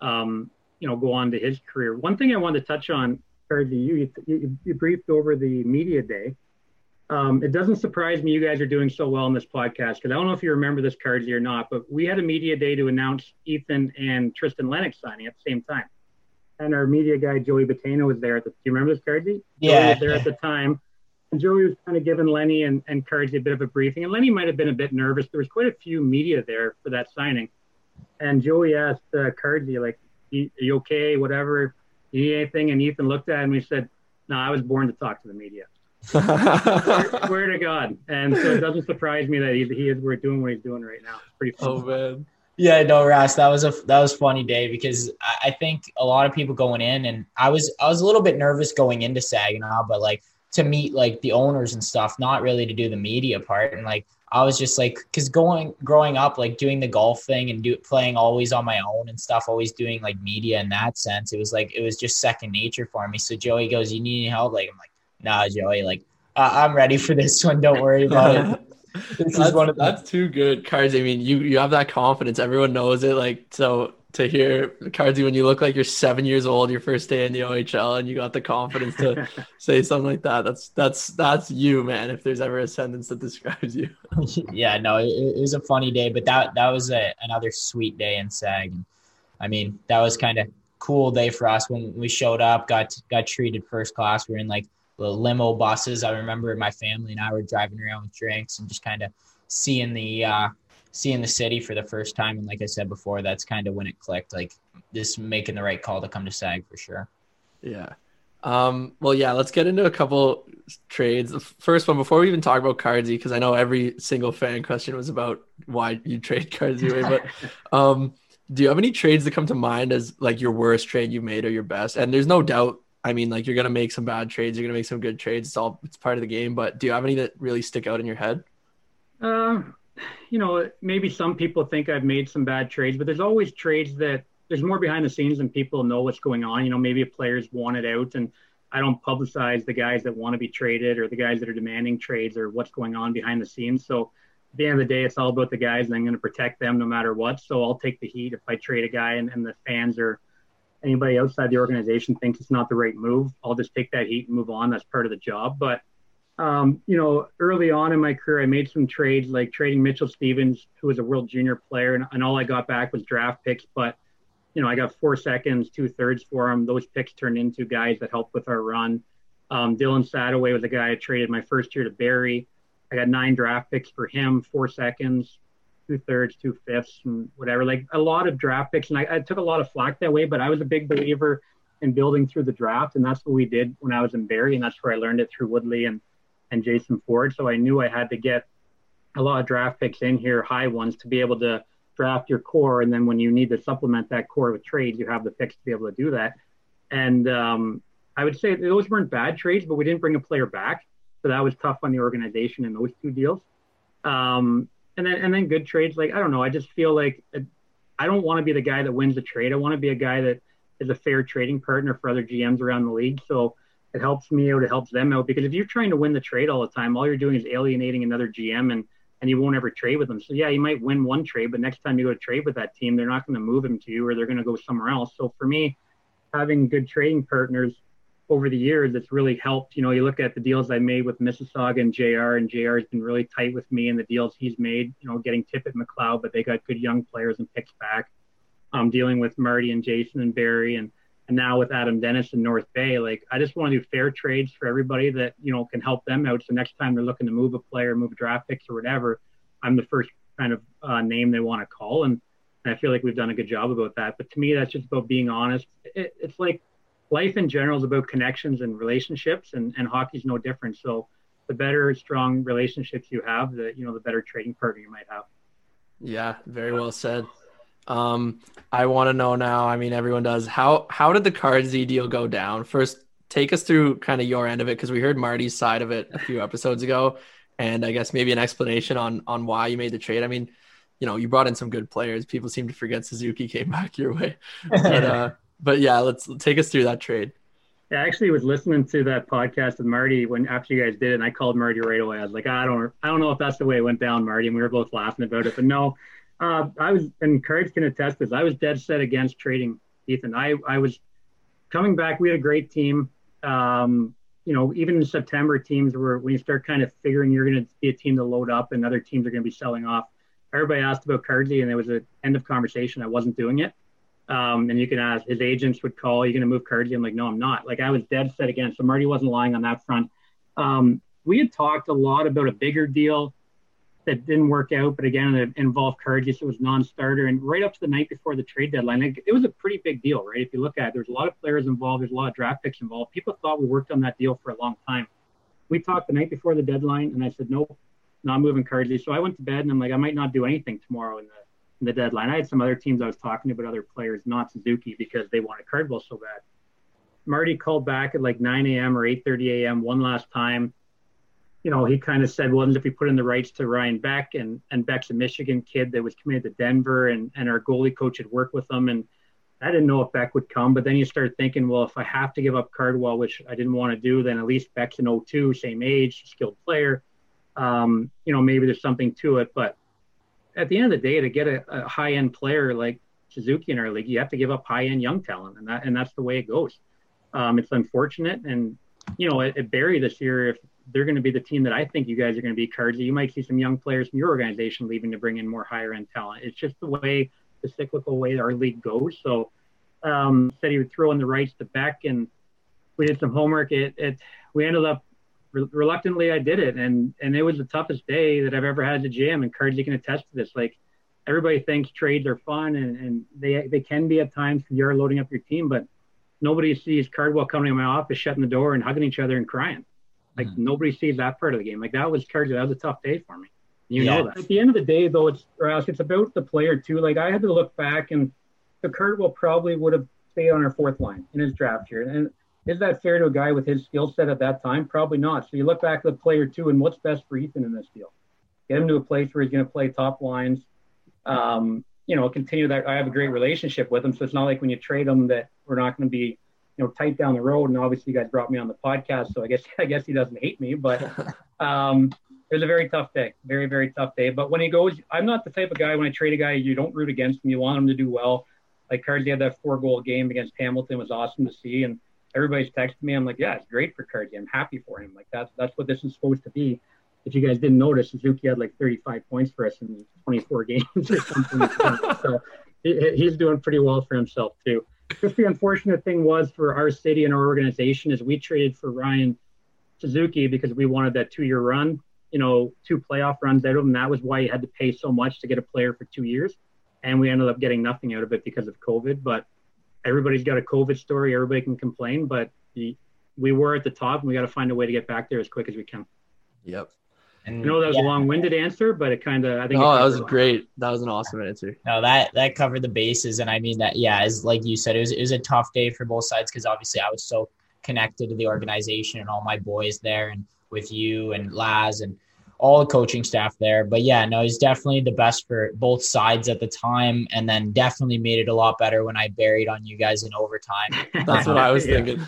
um, you know, go on to his career. One thing I wanted to touch on, Cardi, you, you, you briefed over the media day. Um, it doesn't surprise me you guys are doing so well in this podcast because I don't know if you remember this, Cardsy, or not, but we had a media day to announce Ethan and Tristan Lennox signing at the same time. And our media guy, Joey Batano, was there. At the, do you remember this, Cardsy? Yeah. Joey was there at the time. And Joey was kind of giving Lenny and, and Cardsy a bit of a briefing. And Lenny might have been a bit nervous. There was quite a few media there for that signing. And Joey asked uh, Cardsy, like, are you okay, whatever? You need anything? And Ethan looked at him and he said, no, I was born to talk to the media swear, to God. And so it doesn't surprise me that he, he is we're doing what he's doing right now. It's pretty fun. Oh man. Yeah, no, Ras, that was a that was funny day because I, I think a lot of people going in, and I was I was a little bit nervous going into Saginaw, but like to meet like the owners and stuff, not really to do the media part, and like I was just like, because going growing up, like doing the golf thing and do playing always on my own and stuff, always doing like media in that sense, it was like it was just second nature for me. So Joey goes, "You need any help?" Like I'm like, nah, Joey, like uh, I'm ready for this one. Don't worry about it. This that's, is one of the- that's too good, Cards. I mean, you you have that confidence. Everyone knows it. Like so to hear Cardsy when you look like you're seven years old, your first day in the OHL, and you got the confidence to say something like that. That's that's that's you, man. If there's ever a sentence that describes you. yeah, no, it, it, was a funny day, but that that was a, another sweet day in SAG. And, I mean, that was kind of cool day for us when we showed up, got got treated first class. We are in like the limo buses. I remember my family and I were driving around with drinks and just kind of seeing the uh, seeing the city for the first time. And like I said before, that's kind of when it clicked. Like this making the right call to come to SAG for sure. Yeah. Um, well, yeah, let's get into a couple trades. The first one, before we even talk about Cardsy, because I know every single fan question was about why you trade Cardsy away. But um, do you have any trades that come to mind as like your worst trade you made or your best? And there's no doubt I mean, like you're gonna make some bad trades, you're gonna make some good trades. It's all it's part of the game. But do you have any that really stick out in your head? Uh, you know, maybe some people think I've made some bad trades, but there's always trades that there's more behind the scenes than people know what's going on. You know, maybe a player's wanted out, and I don't publicize the guys that want to be traded or the guys that are demanding trades or what's going on behind the scenes. So at the end of the day, it's all about the guys, and I'm going to protect them no matter what. So I'll take the heat if I trade a guy and, and the fans are anybody outside the organization thinks it's not the right move, I'll just take that heat and move on. That's part of the job. But um, you know, early on in my career, I made some trades like trading Mitchell Stephens, who was a world junior player, and, and all I got back was draft picks. But you know, I got four seconds, two thirds for him. Those picks turned into guys that helped with our run. Um, Dylan Sadowy was a guy I traded my first year to Barrie. I got nine draft picks for him, four seconds. Two thirds, two fifths, and whatever. Like a lot of draft picks, and I, I, took a lot of flack that way. But I was a big believer in building through the draft, and that's what we did when I was in Barrie, and that's where I learned it through Woodley and and Jason Ford. So I knew I had to get a lot of draft picks in here, high ones, to be able to draft your core, and then when you need to supplement that core with trades, you have the picks to be able to do that. And um, I would say those weren't bad trades, but we didn't bring a player back, so that was tough on the organization in those two deals. Um, and then and then good trades, like I don't know, I just feel like uh, I don't want to be the guy that wins the trade. I want to be a guy that is a fair trading partner for other GMs around the league. So it helps me out, it helps them out. Because if you're trying to win the trade all the time, all you're doing is alienating another GM and and you won't ever trade with them. So yeah, you might win one trade, but next time you go to trade with that team, they're not going to move him to you or they're going to go somewhere else. So for me, having good trading partners over the years, it's really helped. You know, you look at the deals I made with Mississauga and JR, and JR has been really tight with me and the deals he's made, you know, getting Tippett McLeod, but they got good young players and picks back. Um, dealing with Marty and Jason and Barry and and now with Adam Dennis in North Bay, like I just want to do fair trades for everybody that you know can help them out. So next time they're looking to move a player, move a draft picks or whatever, I'm the first kind of uh, name they want to call, and, and, I feel like we've done a good job about that. But to me, that's just about being honest. It, it's like life in general is about connections and relationships, and and hockey's no different. So the better strong relationships you have, the you know the better trading partner you might have. Yeah, very well said. Um, I want to know now. I mean, everyone does. How how did the Cardsy deal go down? First, take us through kind of your end of it because we heard Marty's side of it a few episodes ago, and I guess maybe an explanation on on why you made the trade. I mean, you know, you brought in some good players. People seem to forget Suzuki came back your way, but uh, but yeah, let's take us through that trade. I actually was listening to that podcast with Marty when after you guys did it, and I called Marty right away. I was like, I don't, I don't know if that's the way it went down, Marty, and we were both laughing about it. But no, uh, I was, and Cards can attest this. I was dead set against trading Ethan. I, I was coming back. We had a great team. Um, you know, even in September, teams were when you start kind of figuring you're going to be a team to load up, and other teams are going to be selling off. Everybody asked about Cardsy, and there was an end of conversation. I wasn't doing it. Um, and you can ask his agents would call, You're you going to move Cardsy?" I'm like, "No, I'm not." Like I was dead set against. So Marty wasn't lying on that front. Um, we had talked a lot about a bigger deal that didn't work out. But again, it involved Cardsy. It was non-starter, and right up to the night before the trade deadline, it, it was a pretty big deal, right? If you look at it, there's a lot of players involved. There's a lot of draft picks involved. People thought we worked on that deal for a long time. We talked the night before the deadline, and I said, nope, not moving Cardsy. So I went to bed, and I'm like, I might not do anything tomorrow in the the deadline. I had some other teams I was talking to, but other players, not Suzuki, because they wanted Cardwell so bad. Marty called back at like 9 a.m. or 8:30 a.m. one last time you know, he kind of said, well, if we put in the rights to Ryan Beck and, and Beck's a Michigan kid that was committed to Denver and, and our goalie coach had worked with them. And I didn't know if Beck would come, but then you start thinking, well, if I have to give up Cardwell, which I didn't want to do, then at least Beck's an 02, same age, skilled player. Um, you know, maybe there's something to it. But at the end of the day, to get a, a high end player like Suzuki in our league, you have to give up high end young talent. And that, and that's the way it goes. Um, it's unfortunate. And, you know, at, at Barrie this year, if they're going to be the team that I think you guys are going to be. Cards you might see some young players from your organization leaving to bring in more higher end talent. It's just the way the cyclical way our league goes. So um, said he would throw in the rights to Beck, and we did some homework. It, it we ended up re- reluctantly I did it, and and it was the toughest day that I've ever had to jam. And Cards, you can attest to this. Like everybody thinks trades are fun, and, and they they can be at times because you're loading up your team, but nobody sees Cardwell coming in my office, shutting the door, and hugging each other and crying. Like mm-hmm. nobody sees that part of the game. Like that was Cards. That was a tough day for me. You yeah. know that. At the end of the day, though, it's Rask, it's about the player too. Like I had to look back, and the Cardwell probably would have stayed on our fourth line in his draft year. And is that fair to a guy with his skill set at that time? Probably not. So you look back at the player too, and what's best for Ethan in this deal? Get him to a place where he's going to play top lines. Um, you know, continue that. I have a great relationship with him, so it's not like when you trade him that we're not going to be you know tight down the road. And obviously, you guys brought me on the podcast, so I guess I guess he doesn't hate me. But um, it was a very tough day, very very tough day. But when he goes, I'm not the type of guy when I trade a guy you don't root against him. You want him to do well. Like Cards, had that four goal game against Hamilton was awesome to see, and everybody's texting me. I'm like, yeah, it's great for Cards. I'm happy for him. Like that's that's what this is supposed to be. If you guys didn't notice, Suzuki had like 35 points for us in 24 games or something. so he, he's doing pretty well for himself too just the unfortunate thing was for our city and our organization is we traded for Ryan Suzuki because we wanted that two year run. you know, two playoff runs out of him. That was why he had to pay so much to get a player for two years. And we ended up getting nothing out of it because of COVID. But everybody's got a COVID story. Everybody can complain, but he, we were at the top and we got to find a way to get back there as quick as we can. Yep. And I know that was yeah. a long-winded answer, but it kind of I think. Oh, that was great. That was an awesome answer. No, that that covered the bases, and I mean that. Yeah, as like you said, it was it was a tough day for both sides because obviously I was so connected to the organization and all my boys there, and with you and Laz and all the coaching staff there. But yeah, no, he's definitely the best for both sides at the time, and then definitely made it a lot better when I buried on you guys in overtime. That's what I was thinking.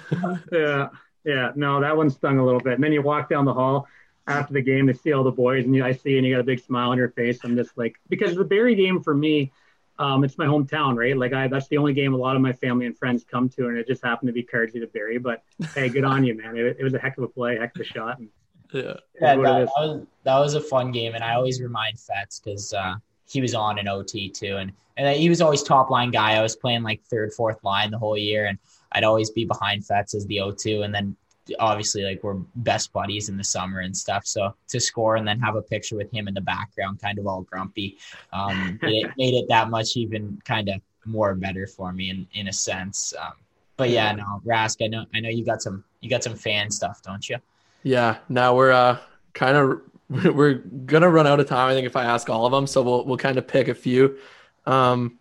yeah, yeah, no, that one stung a little bit. And then you walk down the hall after the game to see all the boys, and you, I see, and you got a big smile on your face. I'm just like, because the Barrie game for me, um, it's my hometown, right? Like I, that's the only game a lot of my family and friends come to, and it just happened to be Cardsley to Barrie. But hey, good on you, man. It, it was a heck of a play, heck of a shot. And, yeah, yeah that, that, was that was a fun game, and I always remind Fets because uh, he was on an OT too, and and he was always top line guy. I was playing like third, fourth line the whole year, and I'd always be behind Fets as the O2, and then obviously like we're best buddies in the summer and stuff. So to score and then have a picture with him in the background, kind of all grumpy, um, it made it that much even kind of more better for me in in a sense. Um, but yeah, no, Rask, I know I know you got some you got some fan stuff, don't you? Yeah. Now we're uh kind of we're gonna run out of time. I think if I ask all of them, so we'll we'll kind of pick a few. Um,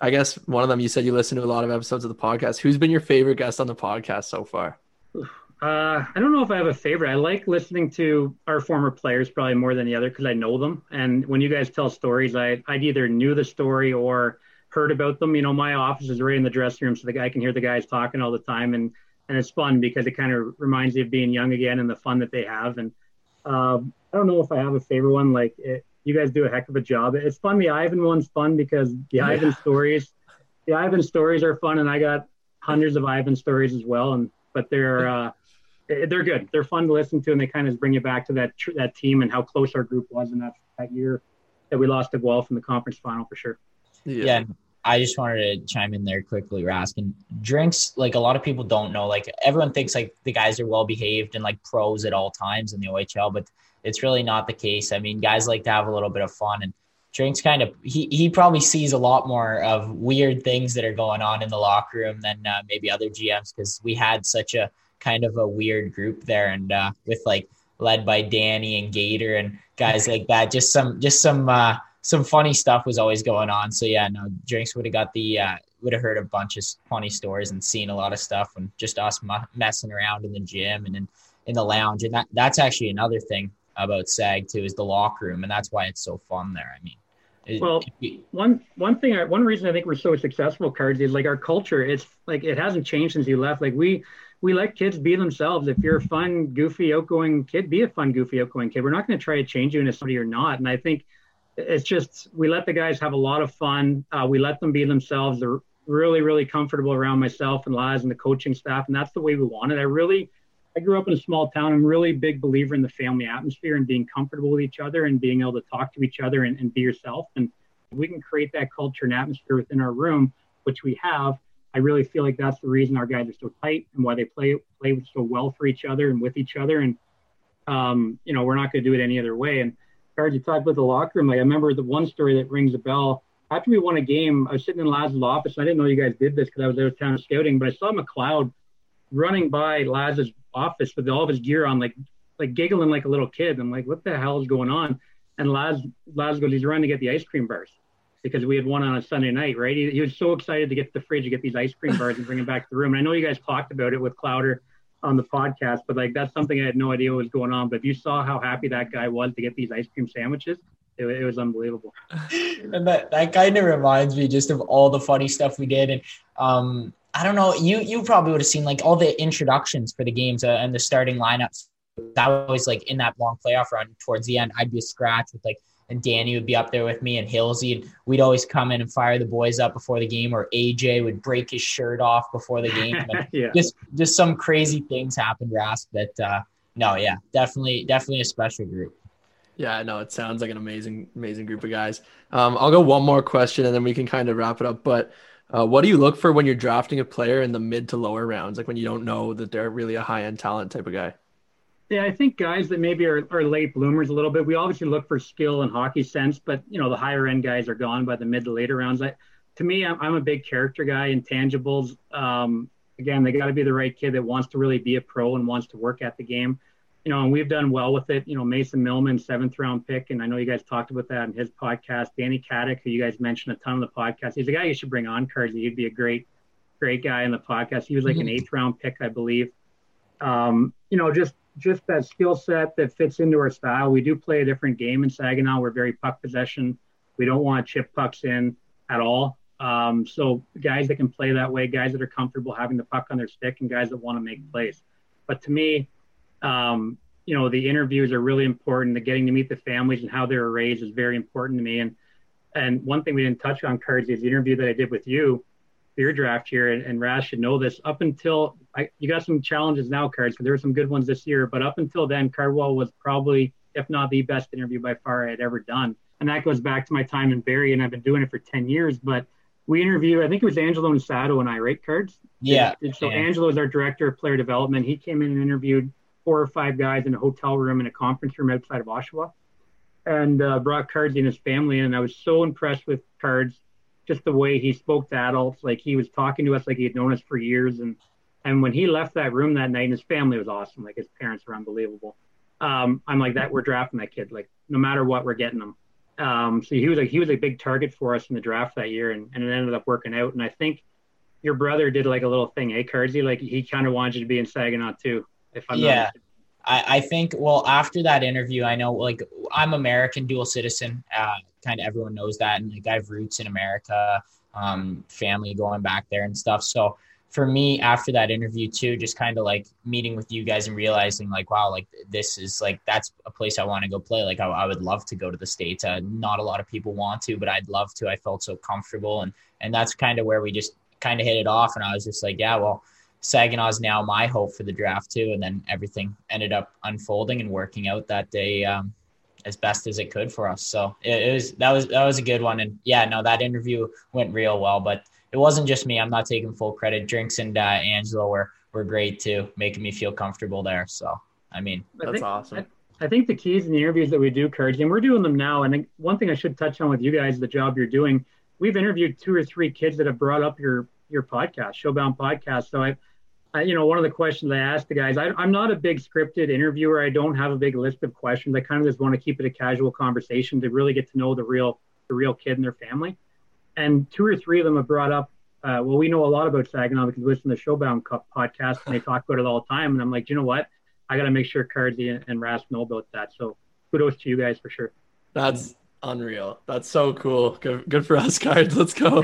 I guess one of them you said you listen to a lot of episodes of the podcast. Who's been your favorite guest on the podcast so far? Uh, I don't know if I have a favorite. I like listening to our former players probably more than the other because I know them. And when you guys tell stories, I I either knew the story or heard about them. You know, my office is right in the dressing room, so the guy can hear the guys talking all the time, and and it's fun because it kind of reminds you of being young again and the fun that they have. And um, I don't know if I have a favorite one. Like it, you guys do a heck of a job. It's fun. The Ivan one's fun because the yeah. Ivan stories, the Ivan stories are fun, and I got hundreds of Ivan stories as well. And but they're uh, they're good. They're fun to listen to, and they kind of bring you back to that that team and how close our group was in that that year that we lost to Guelph in the conference final for sure. Yeah. yeah. I just wanted to chime in there quickly, Rask. And drinks, like a lot of people don't know, like everyone thinks like the guys are well behaved and like pros at all times in the OHL, but it's really not the case. I mean, guys like to have a little bit of fun and drinks kind of he, he probably sees a lot more of weird things that are going on in the locker room than uh, maybe other GMs because we had such a kind of a weird group there and uh, with like led by Danny and Gator and guys like that. Just some just some uh, some funny stuff was always going on. So yeah, no, drinks would have got the uh, would have heard a bunch of funny stories and seen a lot of stuff and just us messing around in the gym and in, in the lounge. And that that's actually another thing about SAG too is the locker room, and that's why it's so fun there. I mean. well, one one thing, one reason I think we're so successful, cards is like our culture. It's like it hasn't changed since you left. Like we we let kids be themselves. If you're a fun, goofy, outgoing kid, be a fun, goofy, outgoing kid. We're not going to try to change you into somebody you're not. And I think it's just we let the guys have a lot of fun. Uh, we let them be themselves. They're really, really comfortable around myself and Laz and the coaching staff, and that's the way we wanted. I really, I grew up in a small town. I'm really a big believer in the family atmosphere and being comfortable with each other and being able to talk to each other and, and be yourself. And we can create that culture and atmosphere within our room, which we have I really feel like that's the reason our guys are so tight and why they play play so well for each other and with each other. And um, you know, we're not going to do it any other way. And Cards, you talked about the locker room. Like I remember the one story that rings a bell. After we won a game, I was sitting in Laz's office. I didn't know you guys did this because I was out of town scouting, but I saw McLeod running by Laz's office with all of his gear on, like like giggling like a little kid. I'm like, what the hell is going on? And Laz Laz goes, he's running to get the ice cream bars because we had one on a Sunday night, right? He, he, was so excited to get to the fridge to get these ice cream bars and bring them back to the room. And I know you guys talked about it with Clowder on the podcast, but like that's something I had no idea was going on. But if you saw how happy that guy was to get these ice cream sandwiches, it, it was unbelievable. and that, that kind of reminds me just of all the funny stuff we did. And um, I don't know, you you probably would have seen like all the introductions for the games uh, and the starting lineups. That was like in that long playoff run towards the end. I'd be a scratch with like and Danny would be up there with me and Hillsy. And we'd always come in and fire the boys up before the game, or AJ would break his shirt off before the game. yeah. Just just some crazy things happened, Rask. But uh, no, yeah, definitely definitely a special group. Yeah, no, it sounds like an amazing amazing group of guys. Um, I'll go one more question and then we can kind of wrap it up. But uh, what do you look for when you're drafting a player in the mid to lower rounds, like when you don't know that they're really a high end talent type of guy? Yeah, I think guys that maybe are, are late bloomers a little bit. We obviously look for skill and hockey sense, but you know the higher end guys are gone by the mid to later rounds. I, to me, I'm, I'm a big character guy. Intangibles. Um, again, they got to be the right kid that wants to really be a pro and wants to work at the game. You know, and we've done well with it. You know, Mason Millman, seventh round pick, and I know you guys talked about that in his podcast. Danny Katic, who you guys mentioned a ton on the podcast, he's a guy you should bring on, Cards. He'd be a great, great guy in the podcast. He was like mm-hmm. an eighth round pick, I believe. Um, you know, just just that skill set that fits into our style. We do play a different game in Saginaw. We're very puck possession. We don't want to chip pucks in at all. Um, so guys that can play that way, guys that are comfortable having the puck on their stick, and guys that want to make plays. But to me, um, you know, the interviews are really important. The getting to meet the families and how they were raised is very important to me. And and one thing we didn't touch on, Cards, is the interview that I did with you your draft here, and, and should know this. Up until I, you got some challenges now, Cards, because there were some good ones this year. But up until then, Cardwell was probably, if not the best interview by far I had ever done. And that goes back to my time in Barrie, and I've been doing it for 10 years. But we interviewed, I think it was Angelo and Sato and I, right, Cards? Yeah. And, so yeah. Angelo is our director of player development. He came in and interviewed four or five guys in a hotel room in a conference room outside of Oshawa and uh, brought Cards and his family in. And I was so impressed with Cards just the way he spoke to adults, like he was talking to us like he had known us for years. And and when he left that room that night, and his family was awesome. Like his parents were unbelievable. Um, I'm like that. We're drafting that kid. Like no matter what, we're getting him. Um, so he was like he was a big target for us in the draft that year, and, and it ended up working out. And I think your brother did like a little thing, eh, Cardsy? Like he kind of wanted you to be in Saginaw too. If I'm yeah. I, I think well after that interview I know like I'm American dual citizen uh, kind of everyone knows that and like I have roots in America um, family going back there and stuff so for me after that interview too just kind of like meeting with you guys and realizing like wow like this is like that's a place i want to go play. Like i, I would love to go to the states. Uh, not a lot of people want to but i'd love to. I felt so comfortable. And and that's kind of where we just kind of hit it off. And i was just like yeah well saginaw is now my hope for the draft too. And then everything ended up unfolding and working out that day um, as best as it could for us. So it, it was that was that was a good one. And yeah no that interview went real well but it wasn't just me. I'm not taking full credit. Drinks and uh, Angelo were were great too, making me feel comfortable there. So I mean, that's I think, awesome. I, I, think the keys in the interviews that we do, Courage, and we're doing them now. And one thing I should touch on with you guys, the job you're doing, we've interviewed two or three kids that have brought up your your podcast, Showbound podcast. So I, I you know, one of the questions I asked the guys, I, I'm not a big scripted interviewer. I don't have a big list of questions. I kind of just want to keep it a casual conversation to really get to know the real the real kid and their family and two or three of them have brought up, uh, well, we know a lot about Saginaw because we listen to the Showbound Cup podcast and they talk about it all the time. And I'm like, you know what? I got to make sure Cardsy and, and Rask know about that. So kudos to you guys for sure. That's unreal. That's so cool. Good, good for us, Cards. Let's go.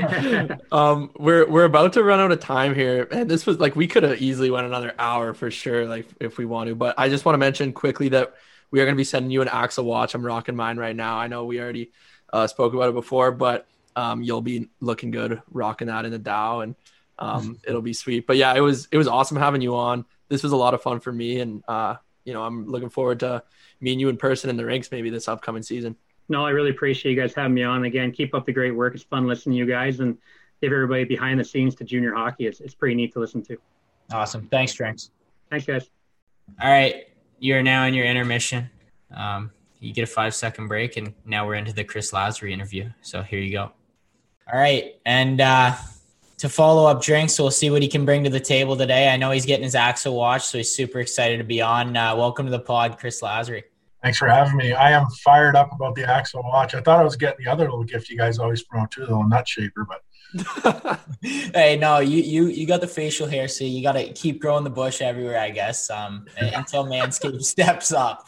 um, we're we're about to run out of time here, and this was like we could have easily went another hour for sure, like if we want to. But I just want to mention quickly that we are going to be sending you an Axel watch. I'm rocking mine right now. I know we already uh, spoke about it before, but um, you'll be looking good rocking that in the Dow and um, it'll be sweet. But yeah, it was it was awesome having you on. This was a lot of fun for me, and uh, you know I'm looking forward to meeting you in person in the rinks maybe this upcoming season. No, I really appreciate you guys having me on again. Keep up the great work. It's fun listening to you guys and give everybody behind the scenes to junior hockey. It's it's pretty neat to listen to. Awesome. Thanks, Drinks. Thanks, guys. All right, you're now in your intermission. Um, you get a five second break, and now we're into the Chris Lazary interview. So here you go. All right. And uh, to follow up drinks, we'll see what he can bring to the table today. I know he's getting his Axel watch, so he's super excited to be on. Uh, welcome to the pod, Chris Lazary. Thanks for having me. I am fired up about the Axel watch. I thought I was getting the other little gift you guys always promote too, though, nut shaper, but hey, no, you you you got the facial hair, so you got to keep growing the bush everywhere, I guess, um, until Manscaped steps up.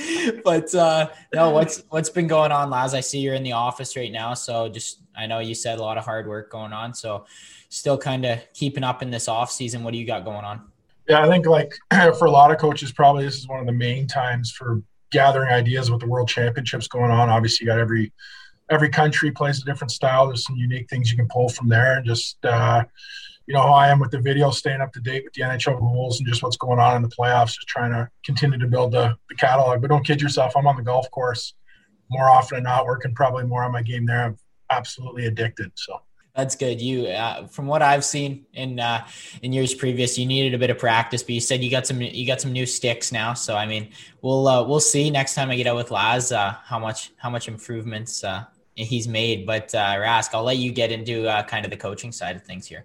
but uh, no, what's what's been going on, Laz? I see you're in the office right now, so just I know you said a lot of hard work going on, so still kind of keeping up in this off season. What do you got going on? Yeah, I think like for a lot of coaches, probably this is one of the main times for gathering ideas with the World Championships going on. Obviously, you got every every country plays a different style. There's some unique things you can pull from there, and just uh, you know how I am with the video, staying up to date with the NHL rules and just what's going on in the playoffs. Just trying to continue to build the, the catalog. But don't kid yourself, I'm on the golf course more often than not, working probably more on my game there. I'm absolutely addicted. So That's good. You, uh, from what I've seen in uh, in years previous, you needed a bit of practice, but you said you got some you got some new sticks now. So I mean, we'll uh, we'll see next time I get out with Laz uh, how much how much improvements uh, he's made. But uh, Rask, I'll let you get into uh, kind of the coaching side of things here.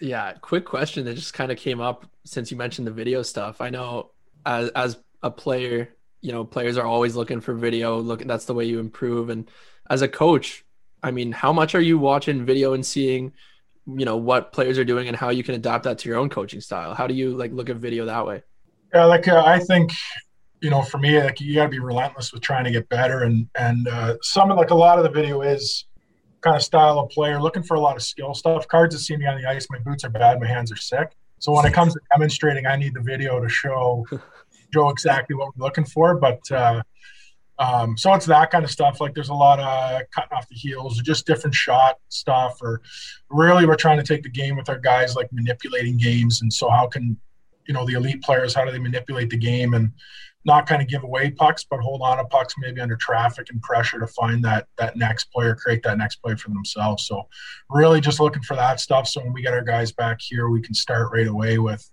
Yeah, quick question that just kind of came up since you mentioned the video stuff. I know as as a player, you know, players are always looking for video. Look, that's the way you improve. And as a coach, I mean, how much are you watching video and seeing, you know, what players are doing and how you can adapt that to your own coaching style? How do you like look at video that way? Yeah, like uh, I think, you know, for me, like you got to be relentless with trying to get better, and and uh, some of like a lot of the video is kind of style of player, looking for a lot of skill stuff. Cards that see me on the ice, my boots are bad, my hands are sick. So when it comes to demonstrating, I need the video to show show exactly what we're looking for. But uh, um, so it's that kind of stuff. Like there's a lot of cutting off the heels, or just different shot stuff, or really we're trying to take the game with our guys, like manipulating games. And so how can you know the elite players? How do they manipulate the game and not kind of give away pucks, but hold on to pucks maybe under traffic and pressure to find that that next player, create that next play for themselves. So really just looking for that stuff. So when we get our guys back here, we can start right away with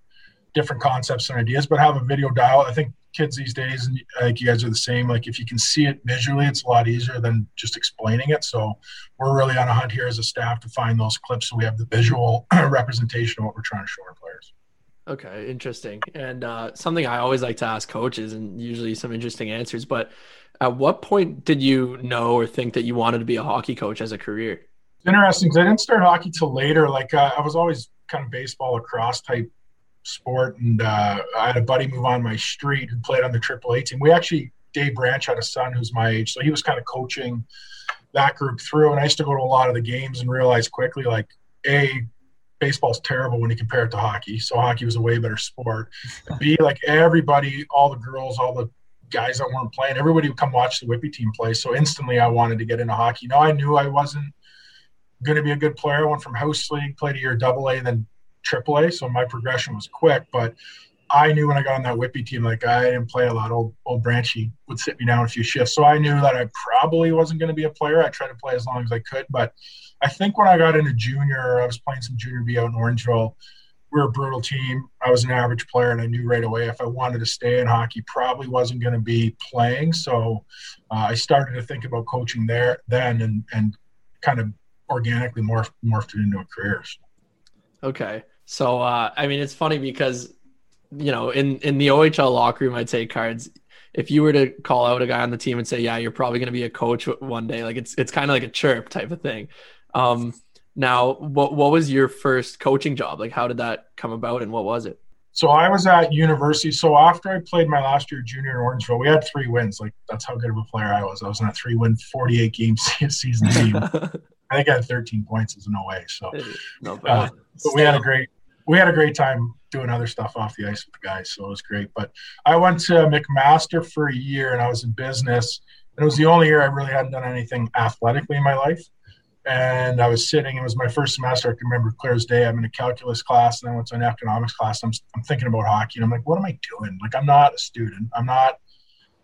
different concepts and ideas, but have a video dial. I think kids these days, and think you guys are the same. Like if you can see it visually, it's a lot easier than just explaining it. So we're really on a hunt here as a staff to find those clips so we have the visual representation of what we're trying to show our players. Okay, interesting. And uh, something I always like to ask coaches, and usually some interesting answers. But at what point did you know or think that you wanted to be a hockey coach as a career? It's interesting because I didn't start hockey till later. Like uh, I was always kind of baseball, lacrosse type sport. And uh, I had a buddy move on my street who played on the AAA team. We actually, Dave Branch had a son who's my age, so he was kind of coaching that group through. And I used to go to a lot of the games and realize quickly, like, a baseball's terrible when you compare it to hockey. So hockey was a way better sport. B, like everybody, all the girls, all the guys that weren't playing, everybody would come watch the Whippy team play. So instantly, I wanted to get into hockey. Now I knew I wasn't going to be a good player. I went from house league, played a year double A, then triple A. so my progression was quick. But I knew when I got on that Whippy team, like I didn't play a lot. Old old Branchy would sit me down a few shifts, so I knew that I probably wasn't going to be a player. I tried to play as long as I could, but I think when I got into junior, I was playing some junior B out in Orangeville. We were a brutal team. I was an average player, and I knew right away if I wanted to stay in hockey, probably wasn't going to be playing. So uh, I started to think about coaching there then, and and kind of organically morphed morphed it into a career. Okay. So uh, I mean, it's funny because you know, in in the OHL locker room, I'd say cards. If you were to call out a guy on the team and say, "Yeah, you're probably going to be a coach one day," like it's it's kind of like a chirp type of thing. Um, now, what what was your first coaching job? Like, how did that come about, and what was it? So I was at university. So after I played my last year junior in Orangeville, we had three wins. Like that's how good of a player I was. I was in a three win, 48 game season team. I think I had 13 points as an OA. So, no uh, but we had a great we had a great time doing other stuff off the ice with the guys, so it was great. But I went to McMaster for a year, and I was in business. And it was the only year I really hadn't done anything athletically in my life. And I was sitting. It was my first semester. I can remember clear as day. I'm in a calculus class, and I went to an economics class. I'm I'm thinking about hockey, and I'm like, what am I doing? Like, I'm not a student. I'm not.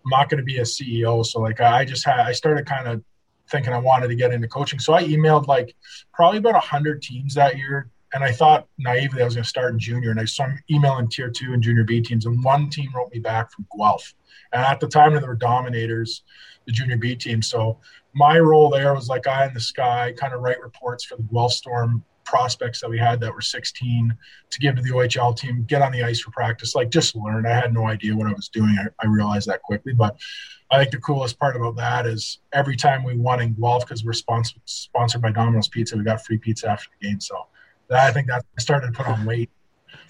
I'm not going to be a CEO. So like, I just had. I started kind of thinking I wanted to get into coaching. So I emailed like probably about hundred teams that year and I thought naively I was going to start in junior, and I saw emailing tier two and junior B teams, and one team wrote me back from Guelph, and at the time they were dominators, the junior B team. So my role there was like eye in the sky, kind of write reports for the Guelph Storm prospects that we had that were 16 to give to the OHL team, get on the ice for practice, like just learn. I had no idea what I was doing. I, I realized that quickly, but I think the coolest part about that is every time we won in Guelph, because we're sponsored sponsored by Domino's Pizza, we got free pizza after the game. So I think that I started to put on weight.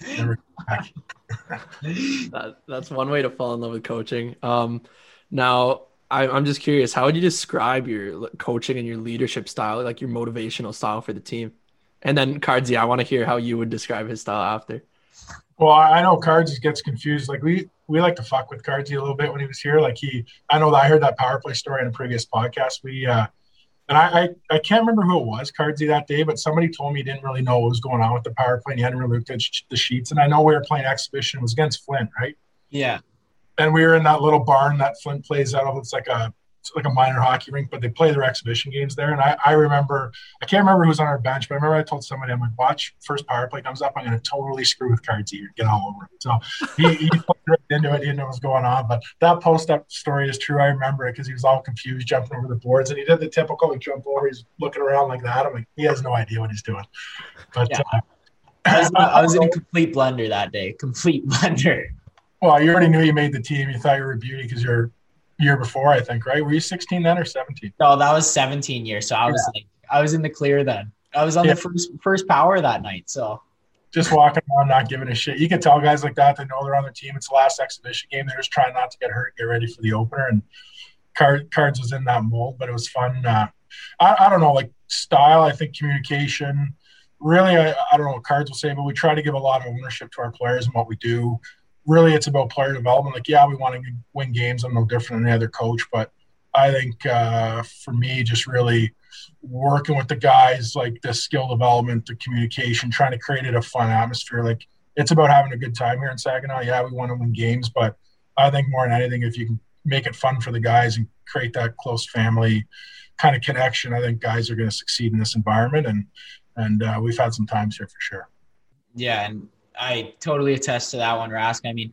that, that's one way to fall in love with coaching. Um, now, I, I'm just curious, how would you describe your coaching and your leadership style, like your motivational style for the team? And then Cardsy, I want to hear how you would describe his style after. Well, I know Cards gets confused. Like we we like to fuck with Cardsy a little bit when he was here. Like he, I know that I heard that power play story in a previous podcast. We uh, and I, I, I, can't remember who it was, Cardsy, that day, but somebody told me he didn't really know what was going on with the power play and he hadn't really looked at the sheets. And I know we were playing exhibition, it was against Flint, right? Yeah. And we were in that little barn that Flint plays out of. It's like a like a minor hockey rink, but they play their exhibition games there. And I, I remember, I can't remember who was on our bench, but I remember I told somebody, I'm like, watch first power play comes up, I'm going to totally screw with cards here, get all over it. So he, he right into it, he didn't know what was going on. But that post up story is true. I remember it because he was all confused, jumping over the boards, and he did the typical like, jump over. He's looking around like that. I'm like, he has no idea what he's doing. But yeah. uh, I was, I was in a complete blunder that day, complete blunder. Well, you already knew you made the team. You thought you were a beauty because you're year before, I think, right? Were you 16 then or 17? No, that was 17 years. So I was yeah. like, I was in the clear then. I was on yeah. the first first power that night. So just walking around, not giving a shit. You can tell guys like that. They know they're on their team. It's the last exhibition game. They're just trying not to get hurt, get ready for the opener. And card, cards was in that mold, but it was fun. Uh, I, I don't know, like style. I think communication. Really, I, I don't know what cards will say, but we try to give a lot of ownership to our players and what we do really it's about player development. Like, yeah, we want to win games. I'm no different than any other coach, but I think uh, for me, just really working with the guys, like the skill development, the communication, trying to create it a fun atmosphere. Like it's about having a good time here in Saginaw. Yeah, we want to win games, but I think more than anything, if you can make it fun for the guys and create that close family kind of connection, I think guys are going to succeed in this environment. And and uh, we've had some times here for sure. Yeah, and I totally attest to that one, Rask. I mean,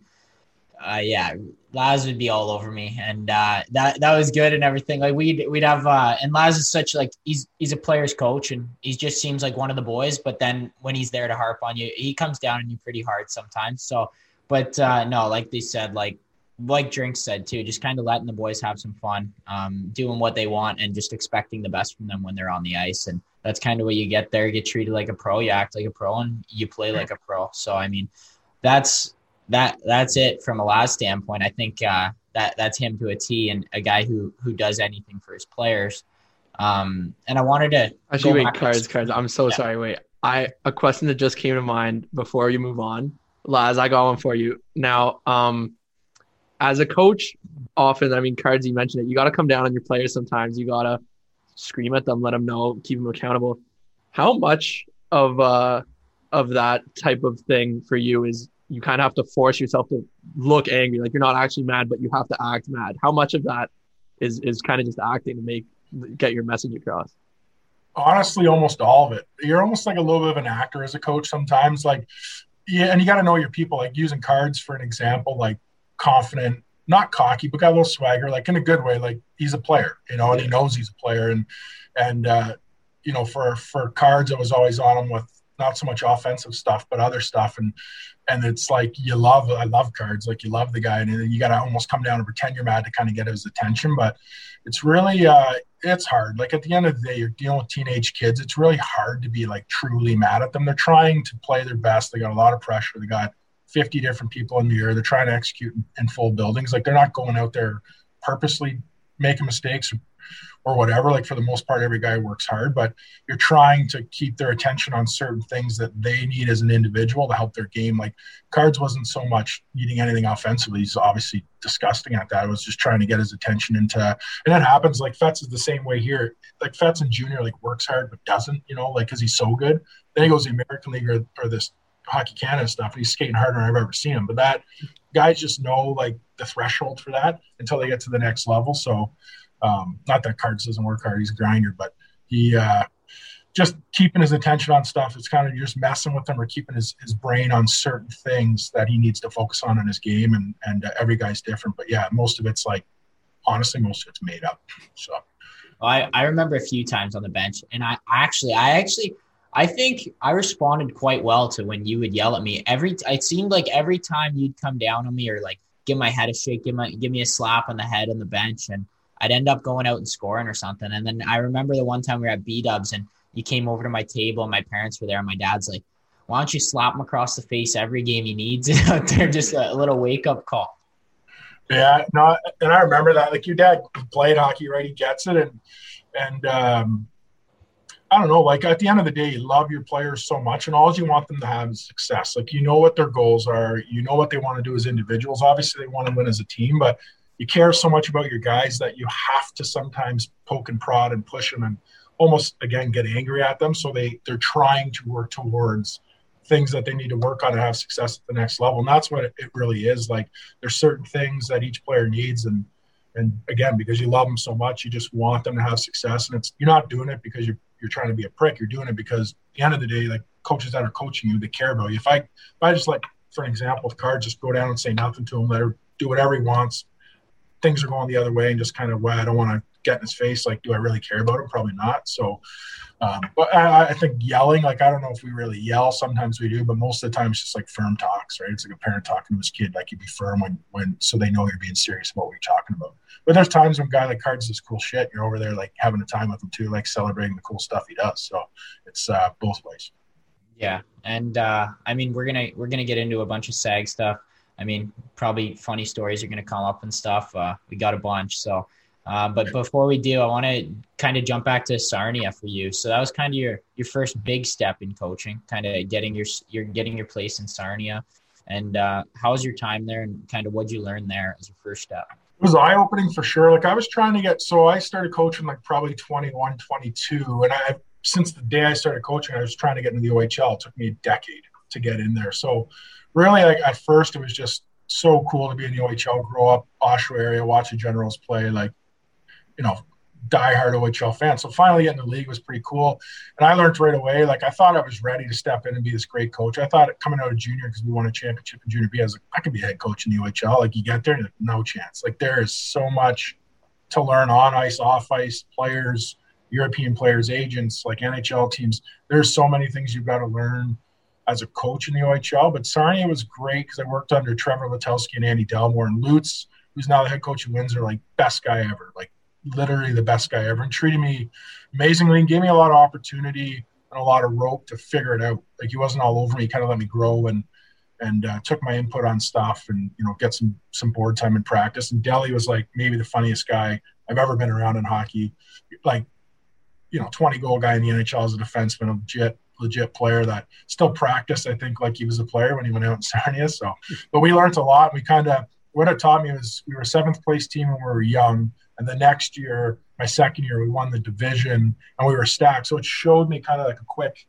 uh, yeah, Laz would be all over me, and uh, that that was good and everything. Like we'd we'd have, uh, and Laz is such like he's he's a player's coach, and he just seems like one of the boys. But then when he's there to harp on you, he comes down on you pretty hard sometimes. So, but uh, no, like they said, like like Drink said too, just kind of letting the boys have some fun, um, doing what they want, and just expecting the best from them when they're on the ice. And that's kind of what you get there. You get treated like a pro, you act like a pro, and you play like a pro. So I mean, that's that that's it from a last standpoint. I think uh, that that's him to a T, and a guy who who does anything for his players. Um, and I wanted to actually wait, cards, cards. I'm so yeah. sorry. Wait, I a question that just came to mind before you move on, Laz. I got one for you now. Um, as a coach, often I mean, cards. You mentioned it. You got to come down on your players sometimes. You gotta scream at them, let them know, keep them accountable. How much of uh of that type of thing for you is you kind of have to force yourself to look angry, like you're not actually mad, but you have to act mad. How much of that is is kind of just acting to make get your message across? Honestly, almost all of it. You're almost like a little bit of an actor as a coach sometimes. Like, yeah, and you got to know your people. Like using cards for an example, like confident, not cocky, but got a little swagger, like in a good way. Like he's a player, you know, and he knows he's a player. And and uh, you know, for for cards, it was always on him with not so much offensive stuff, but other stuff. And and it's like you love I love cards, like you love the guy, and then you got to almost come down and pretend you're mad to kind of get his attention. But it's really uh, it's hard. Like at the end of the day, you're dealing with teenage kids. It's really hard to be like truly mad at them. They're trying to play their best. They got a lot of pressure. They got 50 different people in the year. They're trying to execute in full buildings. Like they're not going out there purposely making mistakes or, whatever. Like for the most part, every guy works hard, but you're trying to keep their attention on certain things that they need as an individual to help their game. Like Cards wasn't so much needing anything offensively. He's obviously disgusting at that. I was just trying to get his attention into, and that happens. Like Fets is the same way here. Like Fets and Junior like works hard but doesn't, you know, like because he's so good. Then he goes the American League or, or this Hockey Canada stuff, he's skating harder than I've ever seen him. But that guys just know like the threshold for that until they get to the next level. So, um, not that Cards doesn't work hard; he's a grinder, but he uh, just keeping his attention on stuff. It's kind of just messing with him or keeping his, his brain on certain things that he needs to focus on in his game. And and uh, every guy's different, but yeah, most of it's like honestly, most of it's made up. So. I, I remember a few times on the bench, and I actually, I actually, I think I responded quite well to when you would yell at me. Every it seemed like every time you'd come down on me or like give my head a shake, give my give me a slap on the head on the bench, and I'd end up going out and scoring or something. And then I remember the one time we were at B Dubs and you came over to my table and my parents were there, and my dad's like, "Why don't you slap him across the face every game he needs out there? Just a little wake up call." Yeah, no, and I remember that. Like your dad played hockey, right? He gets it, and and um, I don't know, like at the end of the day, you love your players so much, and all you want them to have is success. Like you know what their goals are, you know what they want to do as individuals. Obviously, they want to win as a team, but you care so much about your guys that you have to sometimes poke and prod and push them and almost again get angry at them. So they they're trying to work towards things that they need to work on to have success at the next level. And that's what it really is. Like there's certain things that each player needs and And again, because you love them so much, you just want them to have success. And it's you're not doing it because you're you're trying to be a prick. You're doing it because at the end of the day, like coaches that are coaching you, they care about you. If I if I just like for an example, if Card just go down and say nothing to him, let her do whatever he wants, things are going the other way, and just kind of, well, I don't want to get in his face. Like, do I really care about him? Probably not. So, um, but I, I, think yelling, like, I don't know if we really yell. Sometimes we do, but most of the time it's just like firm talks, right? It's like a parent talking to his kid, like you'd be firm when, when, so they know you're being serious about what you're talking about. But there's times when guy like Cards does cool shit. You're over there like having a time with him too, like celebrating the cool stuff he does. So it's uh, both ways. Yeah, and uh, I mean we're gonna we're gonna get into a bunch of SAG stuff. I mean, probably funny stories are gonna come up and stuff. Uh, we got a bunch, so uh, but before we do, I want to kind of jump back to Sarnia for you. So that was kind of your your first big step in coaching, kind of getting your you're getting your place in Sarnia. And uh, how was your time there, and kind of what'd you learn there as your first step? It was eye opening for sure. Like I was trying to get, so I started coaching like probably 21, 22, and I since the day I started coaching, I was trying to get into the OHL. It took me a decade to get in there. So really, like at first, it was just so cool to be in the OHL, grow up Oshawa area, watch the Generals play, like you know, diehard OHL fan. So finally getting the league was pretty cool. And I learned right away, like I thought I was ready to step in and be this great coach. I thought coming out of junior, because we won a championship in junior B, I was like, I could be head coach in the OHL. Like you get there, no chance. Like there is so much to learn on ice, off ice, players, European players, agents, like NHL teams. There's so many things you've got to learn as a coach in the OHL. But Sarnia was great because I worked under Trevor Letowski and Andy Delmore and Lutz, who's now the head coach of Windsor, like best guy ever. Like literally the best guy ever and treated me amazingly and gave me a lot of opportunity and a lot of rope to figure it out. Like he wasn't all over me, he kind of let me grow and and uh, took my input on stuff and you know get some some board time in practice. And Deli was like maybe the funniest guy I've ever been around in hockey. Like you know, 20 goal guy in the NHL as a defenseman, a legit legit player that still practiced. I think like he was a player when he went out in Sarnia. So, but we learned a lot. We kind of what it taught me was we were seventh place team when we were young and the next year, my second year, we won the division and we were stacked. So it showed me kind of like a quick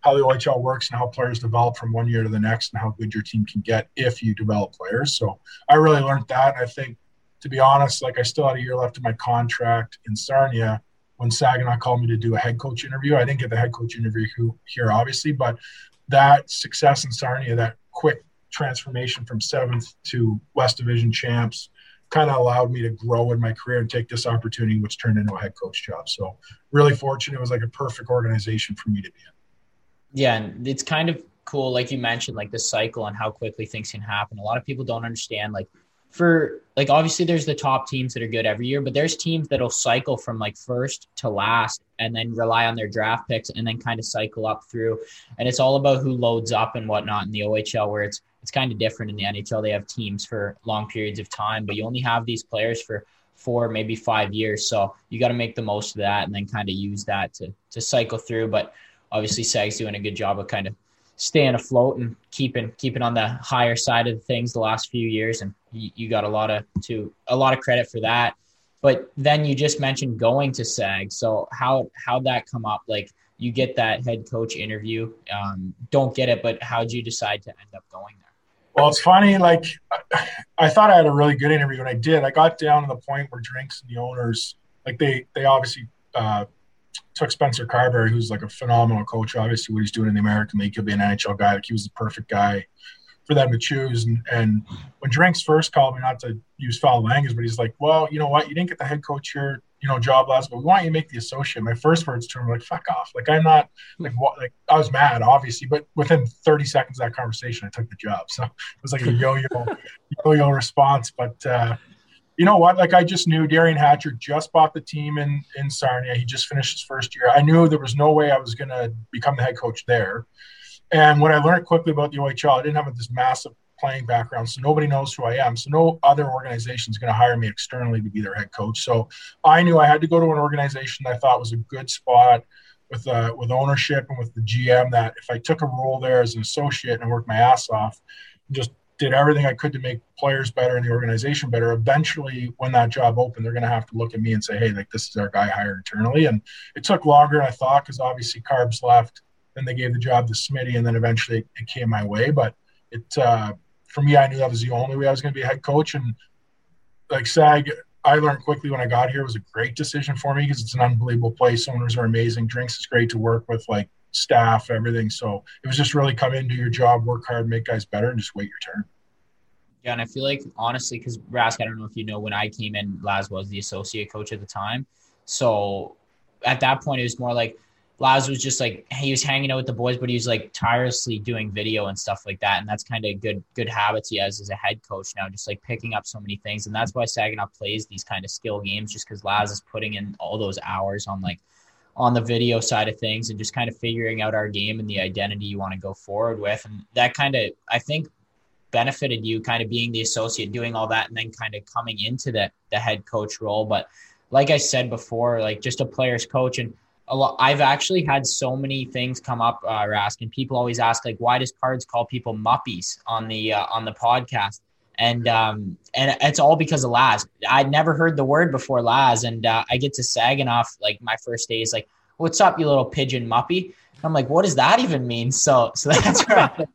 how the OHL works and how players develop from one year to the next and how good your team can get if you develop players. So I really learned that. I think, to be honest, like I still had a year left of my contract in Sarnia when Saginaw called me to do a head coach interview. I didn't get the head coach interview here, obviously, but that success in Sarnia, that quick transformation from seventh to West Division champs, kind of allowed me to grow in my career and take this opportunity, which turned into a head coach job. So really fortunate. It was like a perfect organization for me to be in. Yeah, and it's kind of cool, like you mentioned, like the cycle and how quickly things can happen. A lot of people don't understand, like for like obviously there's the top teams that are good every year, but there's teams that'll cycle from like first to last and then rely on their draft picks and then kind of cycle up through. And it's all about who loads up and whatnot in the OHL where it's it's kind of different in the NHL. They have teams for long periods of time, but you only have these players for four, maybe five years. So you got to make the most of that and then kind of use that to to cycle through. But obviously, Sag's doing a good job of kind of staying afloat and keeping keeping on the higher side of things the last few years, and you, you got a lot of to a lot of credit for that. But then you just mentioned going to SAG. So how how'd that come up? Like you get that head coach interview. Um, don't get it, but how'd you decide to end up going there? Well, it's funny. Like, I thought I had a really good interview, and I did. I got down to the point where drinks and the owners, like, they they obviously uh, took Spencer Carberry, who's like a phenomenal coach. Obviously, what he's doing in the American League, he'll be an NHL guy. Like, he was the perfect guy for them to choose. And, and when Drinks first called me, not to use foul language, but he's like, "Well, you know what? You didn't get the head coach here you know, job last, but we want you to make the associate. My first words to him were like, fuck off. Like, I'm not, like, what, like, I was mad, obviously, but within 30 seconds of that conversation, I took the job. So it was like a yo yo, yo yo response. But, uh, you know what? Like, I just knew Derian Hatcher just bought the team in, in Sarnia. He just finished his first year. I knew there was no way I was going to become the head coach there. And what I learned quickly about the OHL, I didn't have this massive playing background, so nobody knows who I am. So no other organization is going to hire me externally to be their head coach. So I knew I had to go to an organization I thought was a good spot with uh, with ownership and with the GM. That if I took a role there as an associate and worked my ass off, and just did everything I could to make players better and the organization better. Eventually, when that job opened, they're going to have to look at me and say, "Hey, like this is our guy hired internally." And it took longer than I thought because obviously Carbs left. Then they gave the job to Smitty, and then eventually it came my way. But it uh, for me, I knew that was the only way I was going to be a head coach. And like SAG, I learned quickly when I got here it was a great decision for me because it's an unbelievable place. Owners are amazing. Drinks is great to work with, like staff, everything. So it was just really come in, do your job, work hard, make guys better, and just wait your turn. Yeah, and I feel like honestly, because Rask, I don't know if you know, when I came in, Laz was the associate coach at the time. So at that point, it was more like Laz was just like he was hanging out with the boys, but he was like tirelessly doing video and stuff like that. And that's kind of good good habits he has as a head coach now, just like picking up so many things. And that's why Saginaw plays these kind of skill games, just because Laz is putting in all those hours on like on the video side of things and just kind of figuring out our game and the identity you want to go forward with. And that kind of I think benefited you kind of being the associate doing all that and then kind of coming into the the head coach role. But like I said before, like just a player's coach and a lot. I've actually had so many things come up, uh, Rask, and people always ask like, why does Cards call people muppies on the uh, on the podcast? And um, and it's all because of Laz. I'd never heard the word before Laz, and uh, I get to Saginaw like my first day is like, "What's up, you little pigeon muppy?" I'm like, "What does that even mean?" So so that's where I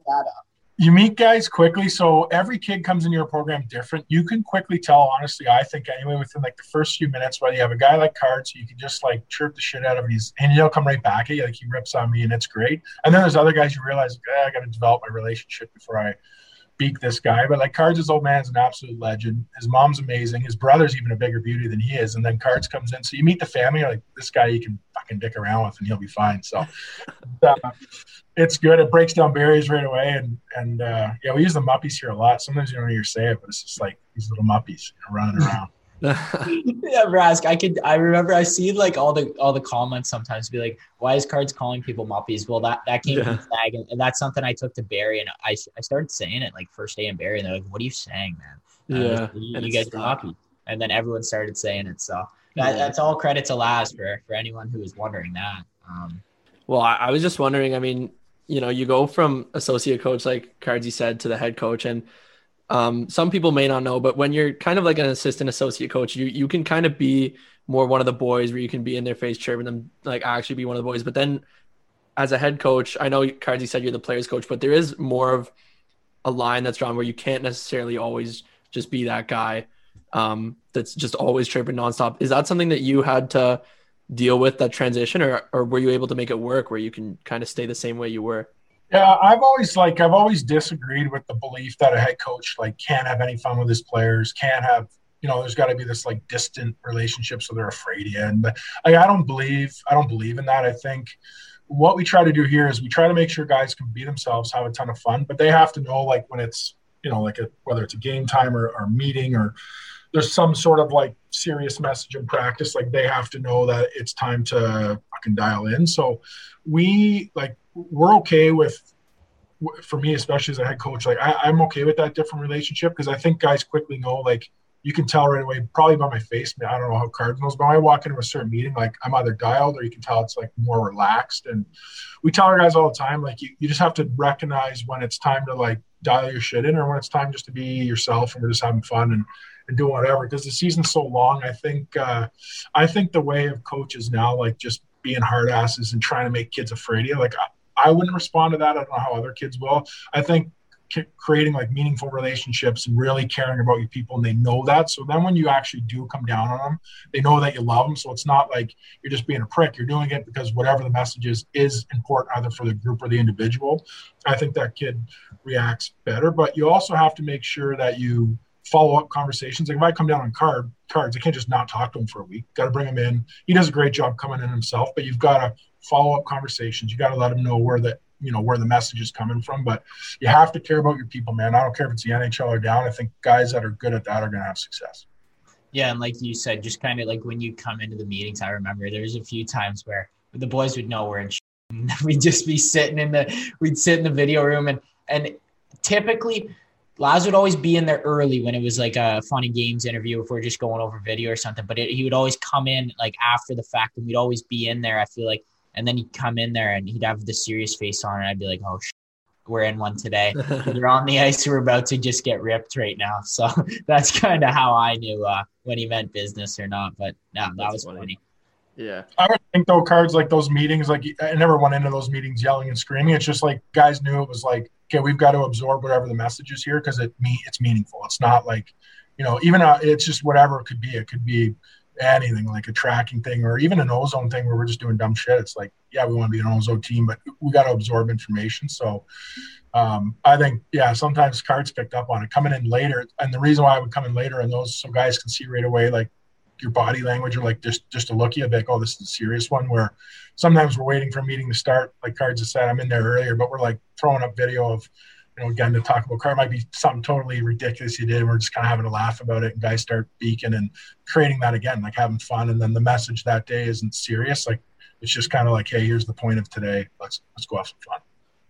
you meet guys quickly. So every kid comes into your program different. You can quickly tell, honestly, I think anyway, within like the first few minutes, whether you have a guy like cards you can just like chirp the shit out of him, he's, and he'll come right back at you. Like he rips on me and it's great. And then there's other guys you realize, eh, I got to develop my relationship before I beak this guy. But like Cards' old man's an absolute legend. His mom's amazing. His brother's even a bigger beauty than he is. And then Cards comes in. So you meet the family, like this guy you can fucking dick around with and he'll be fine. So uh, it's good. It breaks down barriers right away. And and uh, yeah, we use the muppies here a lot. Sometimes you don't hear say it, but it's just like these little muppies you know, running around. Yeah, Rask. I could. I remember I see like all the all the comments sometimes be like, "Why is cards calling people muppies?" Well, that that came yeah. from Tag, and, and, that's something I took to Barrie and I I started saying it like first day in Barrie and they're like, "What are you saying, man?" Yeah, you, you guys are and then everyone started saying it. So that, yeah. that's all credit to Laz for for anyone who was wondering that. Um, well, I, I was just wondering. I mean, you know, you go from associate coach, like Cardsy said, to the head coach, and um, some people may not know, but when you're kind of like an assistant associate coach, you you can kind of be more one of the boys where you can be in their face chirping them, like actually be one of the boys. But then as a head coach, I know Cardsy said you're the players coach, but there is more of a line that's drawn where you can't necessarily always just be that guy um, that's just always chirping nonstop. Is that something that you had to deal with that transition, or or were you able to make it work where you can kind of stay the same way you were? Yeah, I've always like I've always disagreed with the belief that a head coach like can't have any fun with his players, can't have you know, there's got to be this like distant relationship, so they're afraid of. And like, I don't believe I don't believe in that. I think what we try to do here is we try to make sure guys can be themselves, have a ton of fun, but they have to know like when it's you know like a, whether it's a game time or, or meeting or there's some sort of like serious message in practice, like they have to know that it's time to fucking dial in. So we like we're okay with for me especially as a head coach like I, i'm okay with that different relationship because i think guys quickly know like you can tell right away probably by my face i don't know how cardinals but when i walk into a certain meeting like i'm either dialed or you can tell it's like more relaxed and we tell our guys all the time like you, you just have to recognize when it's time to like dial your shit in or when it's time just to be yourself and we're just having fun and and do whatever because the season's so long i think uh i think the way of coaches now like just being hard asses and trying to make kids afraid of you. Like I wouldn't respond to that. I don't know how other kids will. I think creating like meaningful relationships and really caring about your people and they know that. So then when you actually do come down on them they know that you love them. So it's not like you're just being a prick. You're doing it because whatever the message is is important either for the group or the individual. I think that kid reacts better but you also have to make sure that you follow up conversations like if i come down on card cards i can't just not talk to him for a week got to bring him in he does a great job coming in himself but you've got to follow up conversations. You got to let them know where the you know where the message is coming from. But you have to care about your people, man. I don't care if it's the NHL or down. I think guys that are good at that are going to have success. Yeah, and like you said, just kind of like when you come into the meetings, I remember there's a few times where the boys would know we're in. we'd just be sitting in the we'd sit in the video room and and typically Laz would always be in there early when it was like a funny games interview if we're just going over video or something. But it, he would always come in like after the fact, and we'd always be in there. I feel like and then he'd come in there and he'd have the serious face on, and I'd be like, "Oh, we're in one today. You're on the ice. We're about to just get ripped right now." So that's kind of how I knew uh, when he meant business or not. But no, that that's was funny. funny. Yeah, I would think though cards like those meetings, like I never went into those meetings yelling and screaming. It's just like guys knew it was like, okay, we've got to absorb whatever the message is here because it me it's meaningful. It's not like you know, even a, it's just whatever it could be. It could be anything like a tracking thing or even an ozone thing where we're just doing dumb shit. It's like, yeah, we want to be an ozone team, but we got to absorb information. So um, I think, yeah, sometimes cards picked up on it coming in later. And the reason why I would come in later and those so guys can see right away, like your body language or like just just to look you like, oh, this is a serious one. Where sometimes we're waiting for a meeting to start, like cards have said, I'm in there earlier, but we're like throwing up video of you know, again, to talk about car might be something totally ridiculous you did. And we're just kind of having a laugh about it. And guys start beaking and creating that again, like having fun. And then the message that day isn't serious. Like it's just kind of like, hey, here's the point of today. Let's let's go have some fun.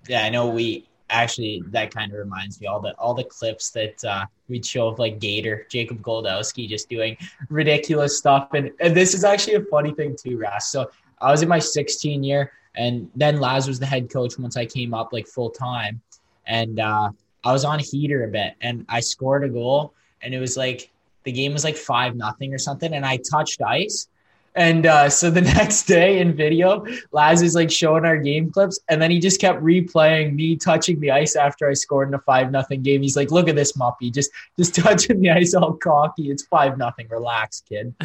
Yeah, I know we actually that kind of reminds me all the all the clips that uh, we'd show of like Gator, Jacob Goldowski just doing ridiculous stuff. And, and this is actually a funny thing too, Ras. So I was in my 16 year and then Laz was the head coach once I came up like full time and uh, I was on heater a bit, and I scored a goal, and it was like the game was like five nothing or something, and I touched ice. And uh, so the next day in video, Laz is like showing our game clips, and then he just kept replaying me touching the ice after I scored in a five nothing game. He's like, "Look at this muppy, just just touching the ice all cocky. It's five nothing. Relax, kid."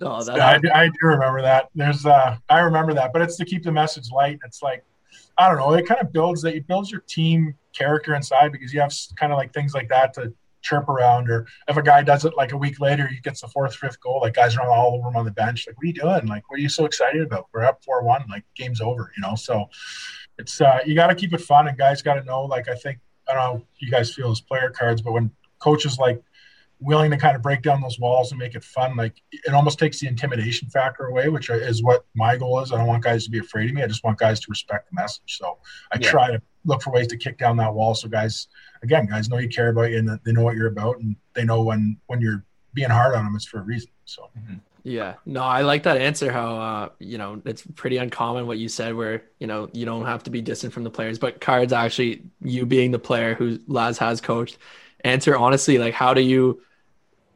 no, that I, I, do remember that. There's uh, I remember that, but it's to keep the message light. It's like I don't know. It kind of builds that. It builds your team character inside because you have kind of like things like that to chirp around. Or if a guy does it like a week later, he gets the fourth, fifth goal. Like guys are all over him on the bench. Like, what are you doing? Like, what are you so excited about? We're up four one. Like, game's over. You know. So it's uh, you got to keep it fun, and guys got to know. Like, I think I don't know. You guys feel as player cards, but when coaches like willing to kind of break down those walls and make it fun. Like it almost takes the intimidation factor away, which is what my goal is. I don't want guys to be afraid of me. I just want guys to respect the message. So I yeah. try to look for ways to kick down that wall. So guys, again, guys know you care about you and they know what you're about, and they know when when you're being hard on them, it's for a reason. So. Mm-hmm. Yeah, no, I like that answer. How uh, you know it's pretty uncommon what you said, where you know you don't have to be distant from the players, but cards actually you being the player who Laz has coached. Answer honestly, like how do you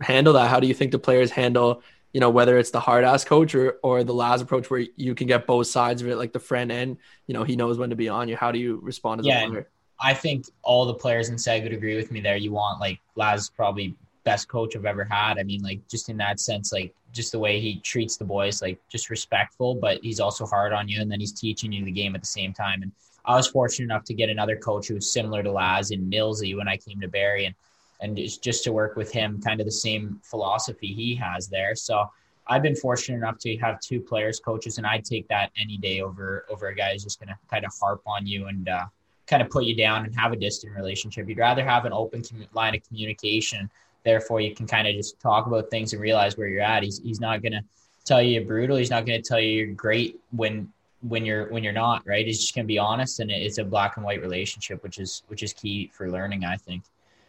handle that? How do you think the players handle, you know, whether it's the hard ass coach or, or the Laz approach where you can get both sides of it, like the friend and, you know, he knows when to be on you. How do you respond as yeah, a player? I think all the players in SEG would agree with me there. You want like Laz probably best coach I've ever had. I mean, like just in that sense, like just the way he treats the boys, like just respectful, but he's also hard on you, and then he's teaching you the game at the same time. And I was fortunate enough to get another coach who was similar to Laz in Millsy when I came to Barrie, and and just, just to work with him, kind of the same philosophy he has there. So I've been fortunate enough to have two players coaches, and I'd take that any day over over a guy who's just going to kind of harp on you and uh, kind of put you down and have a distant relationship. You'd rather have an open com- line of communication. Therefore, you can kind of just talk about things and realize where you're at. He's he's not going to tell you you're brutal. He's not going to tell you you're great when when you're when you're not right. He's just going to be honest, and it's a black and white relationship, which is which is key for learning. I think.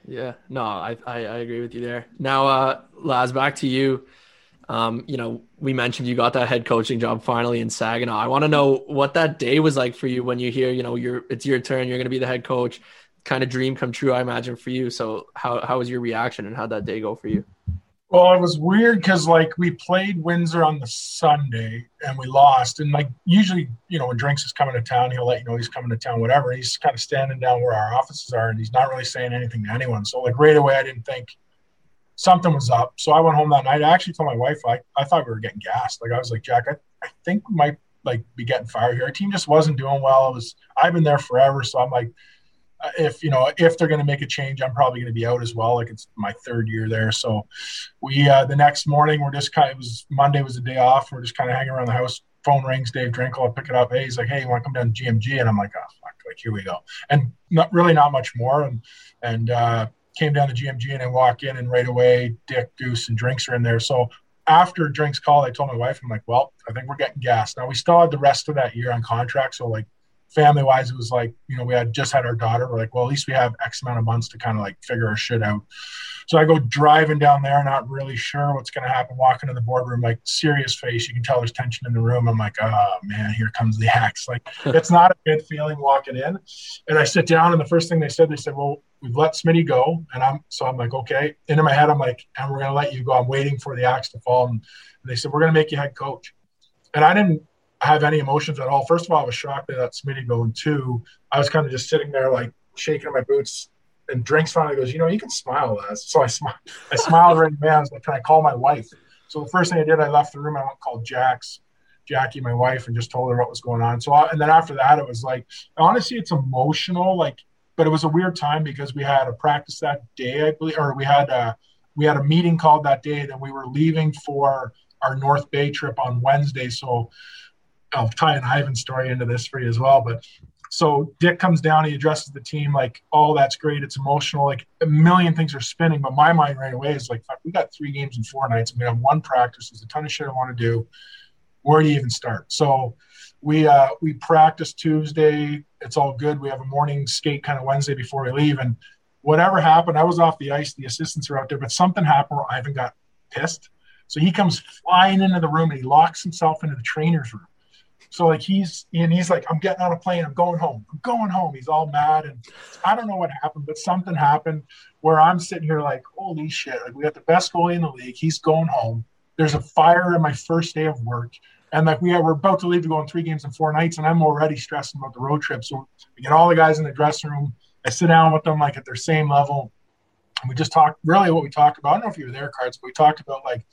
Yeah, no, I, I, I agree with you there. Now, uh, Laz, back to you. Um, you know, we mentioned you got that head coaching job finally in Saginaw. I want to know what that day was like for you when you hear, you know, you're it's your turn, you're going to be the head coach. Kind of dream come true, I imagine for you. So, how how was your reaction and how'd that day go for you? Well, it was weird because like we played Windsor on the Sunday and we lost. And like usually, you know, when Drinks is coming to town, he'll let you know he's coming to town, whatever. He's kind of standing down where our offices are and he's not really saying anything to anyone. So like right away, I didn't think something was up. So I went home that night. I actually told my wife I, I thought we were getting gassed. Like I was like, Jack, I, I think we might like be getting fired here. Our team just wasn't doing well. It was I've been there forever, so I'm like if you know if they're going to make a change, I'm probably going to be out as well. Like it's my third year there, so we uh, the next morning we're just kind of it was Monday was the day off. We're just kind of hanging around the house. Phone rings. Dave Drinkill. I pick it up. Hey, he's like, hey, you want to come down to GMG? And I'm like, oh fuck, like here we go. And not really not much more. And and uh, came down to GMG and I walk in and right away Dick, Goose, and Drinks are in there. So after Drinks call, I told my wife, I'm like, well, I think we're getting gas. Now we still had the rest of that year on contract, so like family wise, it was like, you know, we had just had our daughter. We're like, well, at least we have X amount of months to kind of like figure our shit out. So I go driving down there, not really sure what's going to happen. Walking in the boardroom, like serious face. You can tell there's tension in the room. I'm like, oh man, here comes the axe. Like it's not a good feeling walking in. And I sit down, and the first thing they said, they said, well, we've let Smitty go. And I'm so I'm like, okay. And in my head, I'm like, and we're going to let you go. I'm waiting for the axe to fall. And, and they said, we're going to make you head coach. And I didn't have any emotions at all. First of all, I was shocked that Smitty going. too. I was kind of just sitting there like shaking my boots and drinks finally goes, you know, you can smile, Laz. So I smiled. I smiled right away. I was like, can I call my wife? So the first thing I did, I left the room. I went called Jax, Jackie, my wife, and just told her what was going on. So I, and then after that, it was like honestly, it's emotional. Like, but it was a weird time because we had a practice that day, I believe, or we had a we had a meeting called that day. Then we were leaving for our North Bay trip on Wednesday. So I'll tie an Ivan story into this for you as well. But so Dick comes down, he addresses the team like, "Oh, that's great. It's emotional. Like a million things are spinning." But my mind right away is like, "We got three games in four nights. And we have one practice. There's a ton of shit I want to do. Where do you even start?" So we uh, we practice Tuesday. It's all good. We have a morning skate kind of Wednesday before we leave, and whatever happened, I was off the ice. The assistants are out there, but something happened where Ivan got pissed. So he comes flying into the room and he locks himself into the trainer's room so like he's and he's like, I'm getting on a plane, I'm going home, I'm going home. He's all mad, and I don't know what happened, but something happened where I'm sitting here like, holy shit! Like we got the best goalie in the league. He's going home. There's a fire in my first day of work, and like we are, we're about to leave to go on three games in four nights, and I'm already stressing about the road trip. So we get all the guys in the dressing room. I sit down with them like at their same level, and we just talk. Really, what we talked about. I don't know if you were there, cards, but we talked about like,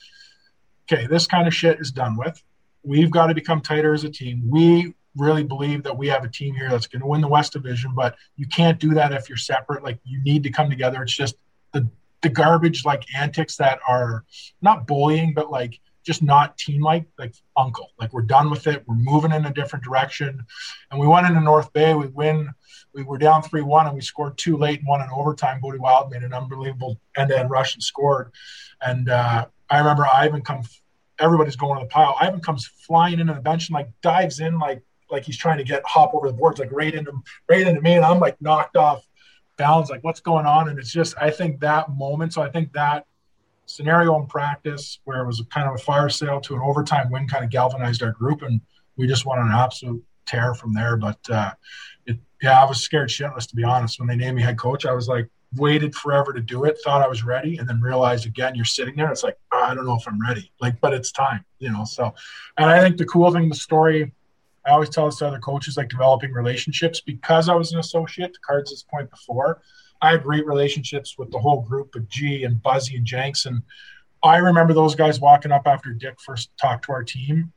okay, this kind of shit is done with we've got to become tighter as a team. We really believe that we have a team here that's going to win the West Division, but you can't do that if you're separate. Like you need to come together. It's just the the garbage like antics that are not bullying, but like just not team like like uncle. Like we're done with it. We're moving in a different direction. And we went into North Bay. We win. We were down three one, and we scored two late and one in overtime. Bode Wilde made an unbelievable end to end rush and scored. And uh, I remember Ivan come everybody's going to the pile. Ivan comes flying into the bench and like dives in like like he's trying to get hop over the boards, like right into right into me, and I'm like knocked off balance, like what's going on? And it's just I think that moment. So I think that scenario in practice where it was kind of a fire sale to an overtime win kind of galvanized our group, and we just went on an absolute tear from there. But uh, it, yeah, I was scared shitless to be honest. When they named me head coach, I was like, waited forever to do it, thought I was ready, and then realized again, you're sitting there. It's like, oh, I don't know if I'm ready. Like, but it's time, you know. So, and I think the cool thing, the story, I always tell this to other coaches, like developing relationships. Because I was an associate, to Cards' this point before, I had great relationships with the whole group of G and Buzzy and Jenks. And I remember those guys walking up after Dick first talked to our team.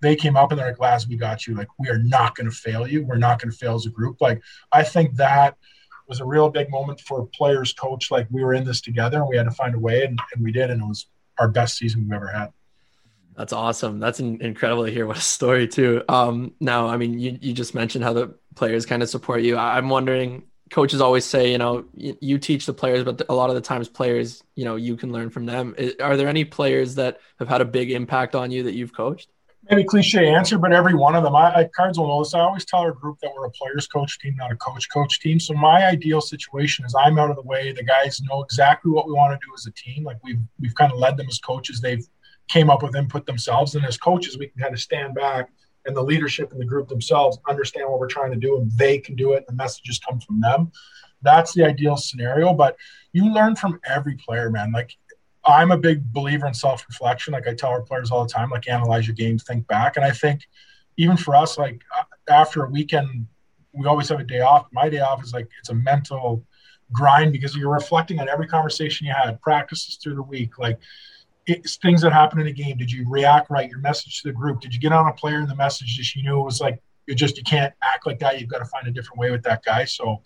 They came up and they're like, Laz, we got you. Like, we are not going to fail you. We're not going to fail as a group. Like, I think that – was a real big moment for players, coach. Like we were in this together and we had to find a way, and, and we did, and it was our best season we've ever had. That's awesome. That's incredible to hear. What a story too. Um, now, I mean, you, you just mentioned how the players kind of support you. I'm wondering, coaches always say, you know, you, you teach the players, but a lot of the times players, you know, you can learn from them. Are there any players that have had a big impact on you that you've coached? Maybe cliche answer, but every one of them, I, cards will know this. I always tell our group that we're a players coach team, not a coach coach team. So my ideal situation is I'm out of the way. The guys know exactly what we want to do as a team. Like we've we've kind of led them as coaches. They've came up with input themselves, and as coaches, we can kind of stand back and the leadership and the group themselves understand what we're trying to do, and they can do it. And the messages come from them. That's the ideal scenario. But you learn from every player, man. Like I'm a big believer in self reflection. Like I tell our players all the time, like analyze your game, think back. And I think even for us, like uh, after a weekend, we always have a day off. My day off is like it's a mental grind because you're reflecting on every conversation you had, practices through the week, like it's things that happen in a game. Did you react right? Your message to the group. Did you get on a player in the message that you knew it was like you just you can't act like that. You've got to find a different way with that guy. So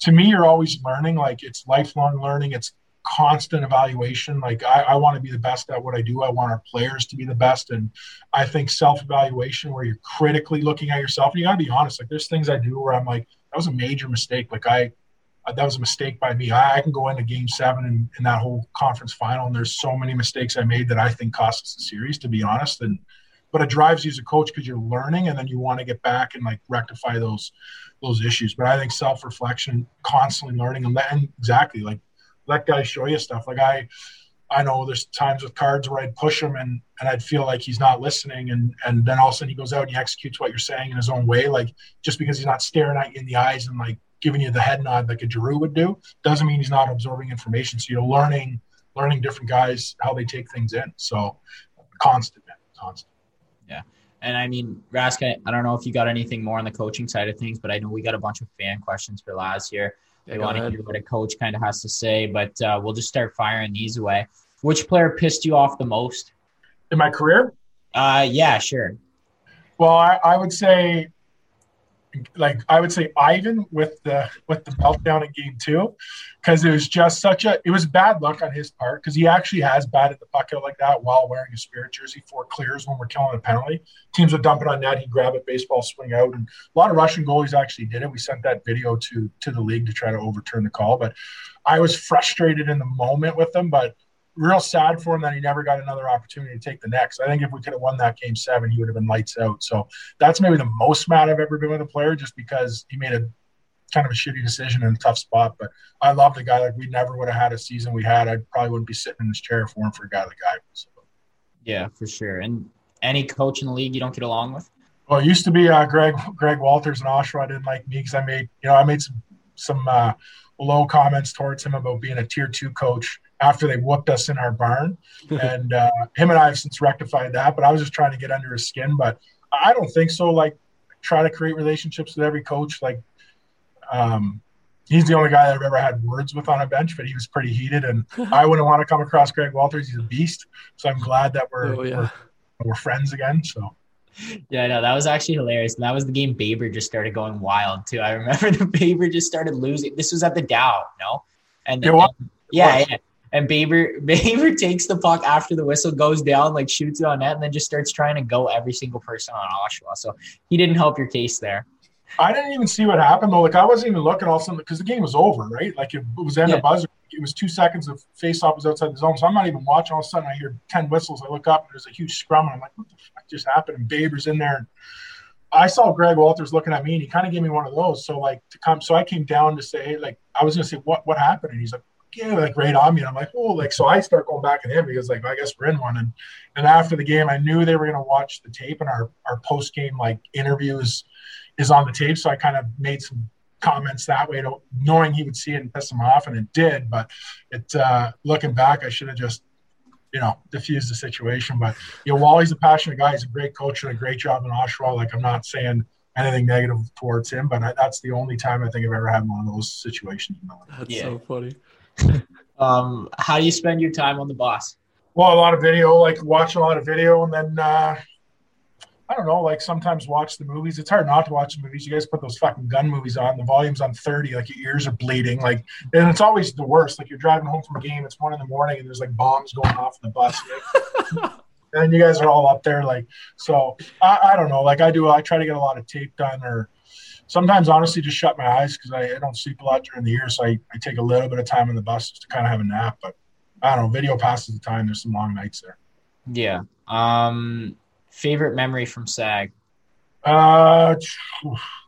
to me, you're always learning. Like it's lifelong learning. It's constant evaluation. Like I, I want to be the best at what I do. I want our players to be the best. And I think self-evaluation where you're critically looking at yourself, and you gotta be honest. Like there's things I do where I'm like, that was a major mistake. Like I uh, that was a mistake by me. I, I can go into game seven and, that whole conference final and there's so many mistakes I made that I think cost us the series, to be honest. And but it drives you as a coach because you're learning and then you want to get back and like rectify those those issues. But I think self-reflection, constantly learning and, and exactly like let guys show you stuff. Like I, I know there's times with cards where I'd push him and and I'd feel like he's not listening, and and then all of a sudden he goes out and he executes what you're saying in his own way. Like just because he's not staring at you in the eyes and like giving you the head nod like a Giroux would do, doesn't mean he's not absorbing information. So you're learning learning different guys how they take things in. So constant, man, constant. Yeah. And I mean, Rask, I don't know if you got anything more on the coaching side of things, but I know we got a bunch of fan questions for Laz here. We want to hear what a coach kind of has to say, but uh, we'll just start firing these away. Which player pissed you off the most in my career? Uh, yeah, sure. Well, I, I would say like I would say Ivan with the with the meltdown in game two, because it was just such a it was bad luck on his part because he actually has batted the puck out like that while wearing a spirit jersey for clears when we're killing a penalty. Teams would dump it on net, he'd grab it, baseball swing out, and a lot of Russian goalies actually did it. We sent that video to to the league to try to overturn the call, but I was frustrated in the moment with them, but real sad for him that he never got another opportunity to take the next. I think if we could have won that game seven, he would have been lights out. So that's maybe the most mad I've ever been with a player, just because he made a kind of a shitty decision in a tough spot. But I love the guy. Like we never would have had a season we had. I probably wouldn't be sitting in this chair for him for a guy like I was. Yeah, for sure. And any coach in the league you don't get along with? Well, it used to be uh, Greg Greg Walters and Oshawa didn't like me because I made you know I made some some uh, low comments towards him about being a tier two coach after they whooped us in our barn. and uh, him and I have since rectified that, but I was just trying to get under his skin. But I don't think so. Like, try to create relationships with every coach. Like, um, he's the only guy that I've ever had words with on a bench, but he was pretty heated. And I wouldn't want to come across Greg Walters. He's a beast. So I'm glad that we're, oh, yeah. we're, we're friends again. So. Yeah, no, that was actually hilarious. And that was the game Baber just started going wild too. I remember the Baber just started losing. This was at the Dow, no? And, then, yeah, yeah. And Baber Baber takes the puck after the whistle goes down, like shoots it on net, and then just starts trying to go every single person on Oshawa. So he didn't help your case there. I didn't even see what happened though. Like I wasn't even looking all of a sudden because the game was over, right? Like it, was end yeah. of buzzer. It was two seconds of face off was outside the zone. So I'm not even watching. All of a sudden I hear ten whistles. I look up and there's a huge scrum. And I'm like, what the fuck just happened? And Baber's in there. And I saw Greg Walters looking at me and he kind of gave me one of those. So like to come, so I came down to say, like, I was gonna say, what what happened? And he's like, yeah, like right on me. And I'm like, oh, like so I start going back at him because like I guess we're in one. And and after the game, I knew they were gonna watch the tape and our our post game like interviews is on the tape. So I kind of made some comments that way, knowing he would see it and piss him off, and it did. But it uh, looking back, I should have just you know diffused the situation. But you know, Wally's a passionate guy. He's a great coach and a great job in Oshawa. Like I'm not saying anything negative towards him, but I, that's the only time I think I've ever had one of those situations. That's yeah. so funny um, how do you spend your time on the boss? Well, a lot of video, like watch a lot of video, and then uh, I don't know, like sometimes watch the movies. It's hard not to watch the movies. You guys put those fucking gun movies on. The volume's on thirty, like your ears are bleeding, like, and it's always the worst. Like you're driving home from a game, it's one in the morning, and there's like bombs going off in the bus. and you guys are all up there, like, so I, I don't know. Like I do, I try to get a lot of tape done or sometimes honestly just shut my eyes because I, I, don't sleep a lot during the year. So I, I take a little bit of time on the bus to kind of have a nap. But I don't know, video passes the time. There's some long nights there. Yeah. Um, favorite memory from SAG? Uh,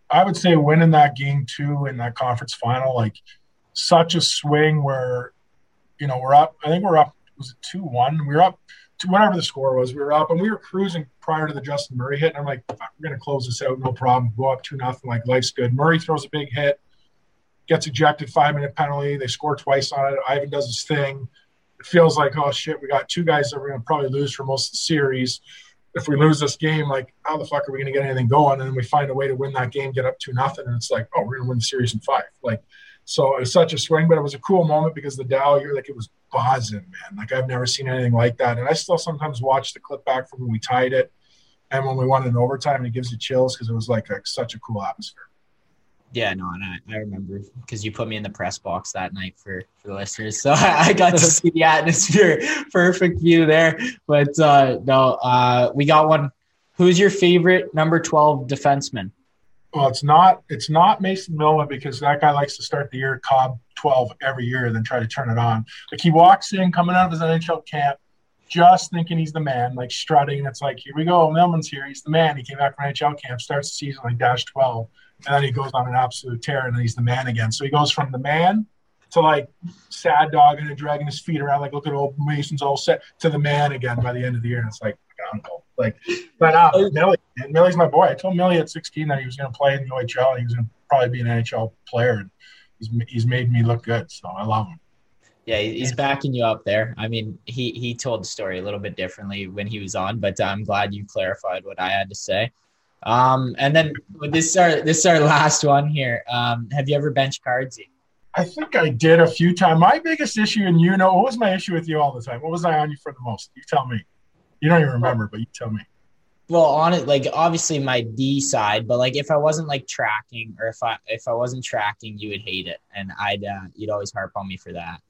I would say winning that game two in that conference final, like such a swing where, you know, we're up. I think we're up. Was it two one? We're up to whatever the score was. We were up and we were cruising prior to the Justin Murray hit. And I'm like, we're going to close this out, no problem. Go up two nothing. Like life's good. Murray throws a big hit, gets ejected, five minute penalty. They score twice on it. Ivan does his thing. It feels like, oh shit, we got two guys that we're going to probably lose for most of the series. If we lose this game, like how the fuck are we going to get anything going? And then we find a way to win that game, get up two nothing, and it's like, oh, we're going to win the series in five. Like, so it was such a swing, but it was a cool moment because the Dow, you're like, it was buzzing, man. Like I've never seen anything like that. And I still sometimes watch the clip back from when we tied it and when we won in overtime, and it gives you chills because it was like a, such a cool atmosphere. Yeah, no, and I, I remember because you put me in the press box that night for, for the listeners, so I, I got to see the atmosphere, perfect view there. But uh, no, uh, we got one. Who's your favorite number twelve defenseman? Well, it's not it's not Mason Millman because that guy likes to start the year Cobb 12 every year and then try to turn it on. Like he walks in coming out of his NHL camp, just thinking he's the man, like strutting. It's like, here we go, Millman's here. He's the man. He came back from NHL camp, starts the season like dash 12, and then he goes on an absolute tear, and then he's the man again. So he goes from the man to like sad dog and dragging his feet around, like look at old Mason's all set, to the man again by the end of the year. And it's like, uncle. Like, but uh, Millie, Millie's my boy. I told Millie at 16 that he was going to play in the OHL and he was going to probably be an NHL player. And he's he's made me look good, so I love him. Yeah, he's backing you up there. I mean, he he told the story a little bit differently when he was on, but I'm glad you clarified what I had to say. Um, and then this is our this is our last one here. Um, have you ever bench cardsy? I think I did a few times. My biggest issue, and you know, what was my issue with you all the time? What was I on you for the most? You tell me. You don't even remember, but you tell me. Well, on it, like obviously my D side, but like if I wasn't like tracking, or if I if I wasn't tracking, you would hate it, and I'd uh, you'd always harp on me for that.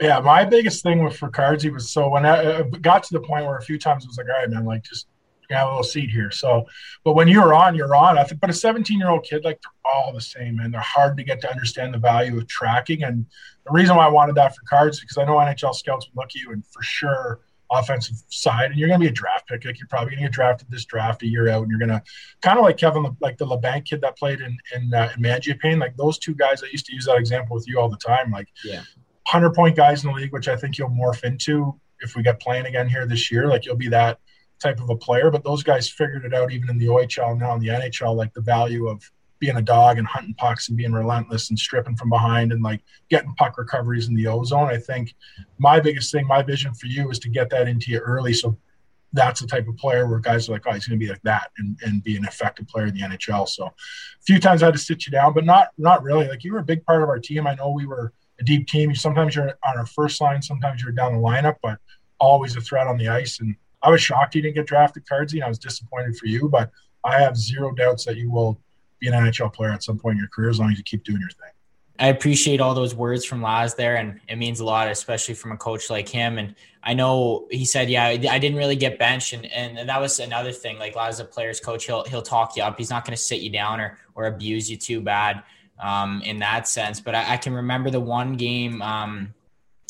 Yeah, my biggest thing with Ricardzi was so when I got to the point where a few times it was like, all right, man, like just have a little seat here. So, but when you're on, you're on. I think, but a 17 year old kid, like they're all the same, and they're hard to get to understand the value of tracking. And the reason why I wanted that for cards is because I know NHL scouts would look at you and for sure offensive side, and you're going to be a draft pick. Like you're probably going to get drafted this draft a year out, and you're going to kind of like Kevin, like the Labanc kid that played in in, uh, in Mangiapane. Like those two guys, I used to use that example with you all the time. Like, yeah, hundred point guys in the league, which I think you'll morph into if we get playing again here this year. Like you'll be that type of a player. But those guys figured it out even in the OHL now in the NHL, like the value of being a dog and hunting pucks and being relentless and stripping from behind and like getting puck recoveries in the ozone. I think my biggest thing, my vision for you is to get that into you early. So that's the type of player where guys are like, oh, he's going to be like that and, and be an effective player in the NHL. So a few times I had to sit you down, but not not really. Like you were a big part of our team. I know we were a deep team. Sometimes you're on our first line, sometimes you're down the lineup, but always a threat on the ice. And I was shocked you didn't get drafted, Cardsy, and I was disappointed for you. But I have zero doubts that you will be an NHL player at some point in your career as long as you keep doing your thing. I appreciate all those words from Laz there, and it means a lot, especially from a coach like him. And I know he said, "Yeah, I didn't really get benched," and, and that was another thing. Like Laz, a player's coach, he'll he'll talk you up. He's not going to sit you down or or abuse you too bad um, in that sense. But I, I, can remember the one game um,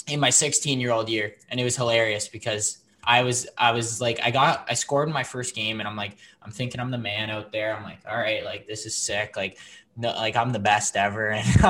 in my 16 year old year, and it was hilarious because I was I was like I got I scored in my first game and I'm like I'm thinking I'm the man out there. I'm like, all right, like this is sick. Like no, like I'm the best ever. And,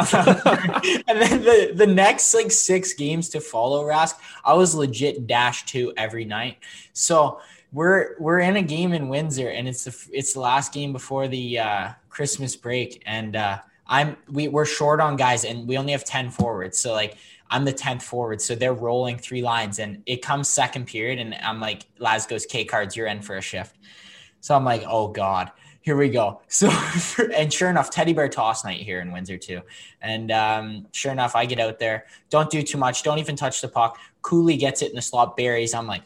and then the, the next like six games to follow Rask, I was legit dash two every night. So we're we're in a game in Windsor and it's the it's the last game before the uh, Christmas break and uh, I'm we we're short on guys and we only have 10 forwards. So like I'm the 10th forward. So they're rolling three lines and it comes second period. And I'm like, Laz goes, K cards, you're in for a shift. So I'm like, oh God, here we go. So, and sure enough, teddy bear toss night here in Windsor too. And um, sure enough, I get out there, don't do too much, don't even touch the puck. Cooley gets it in the slot, buries. I'm like,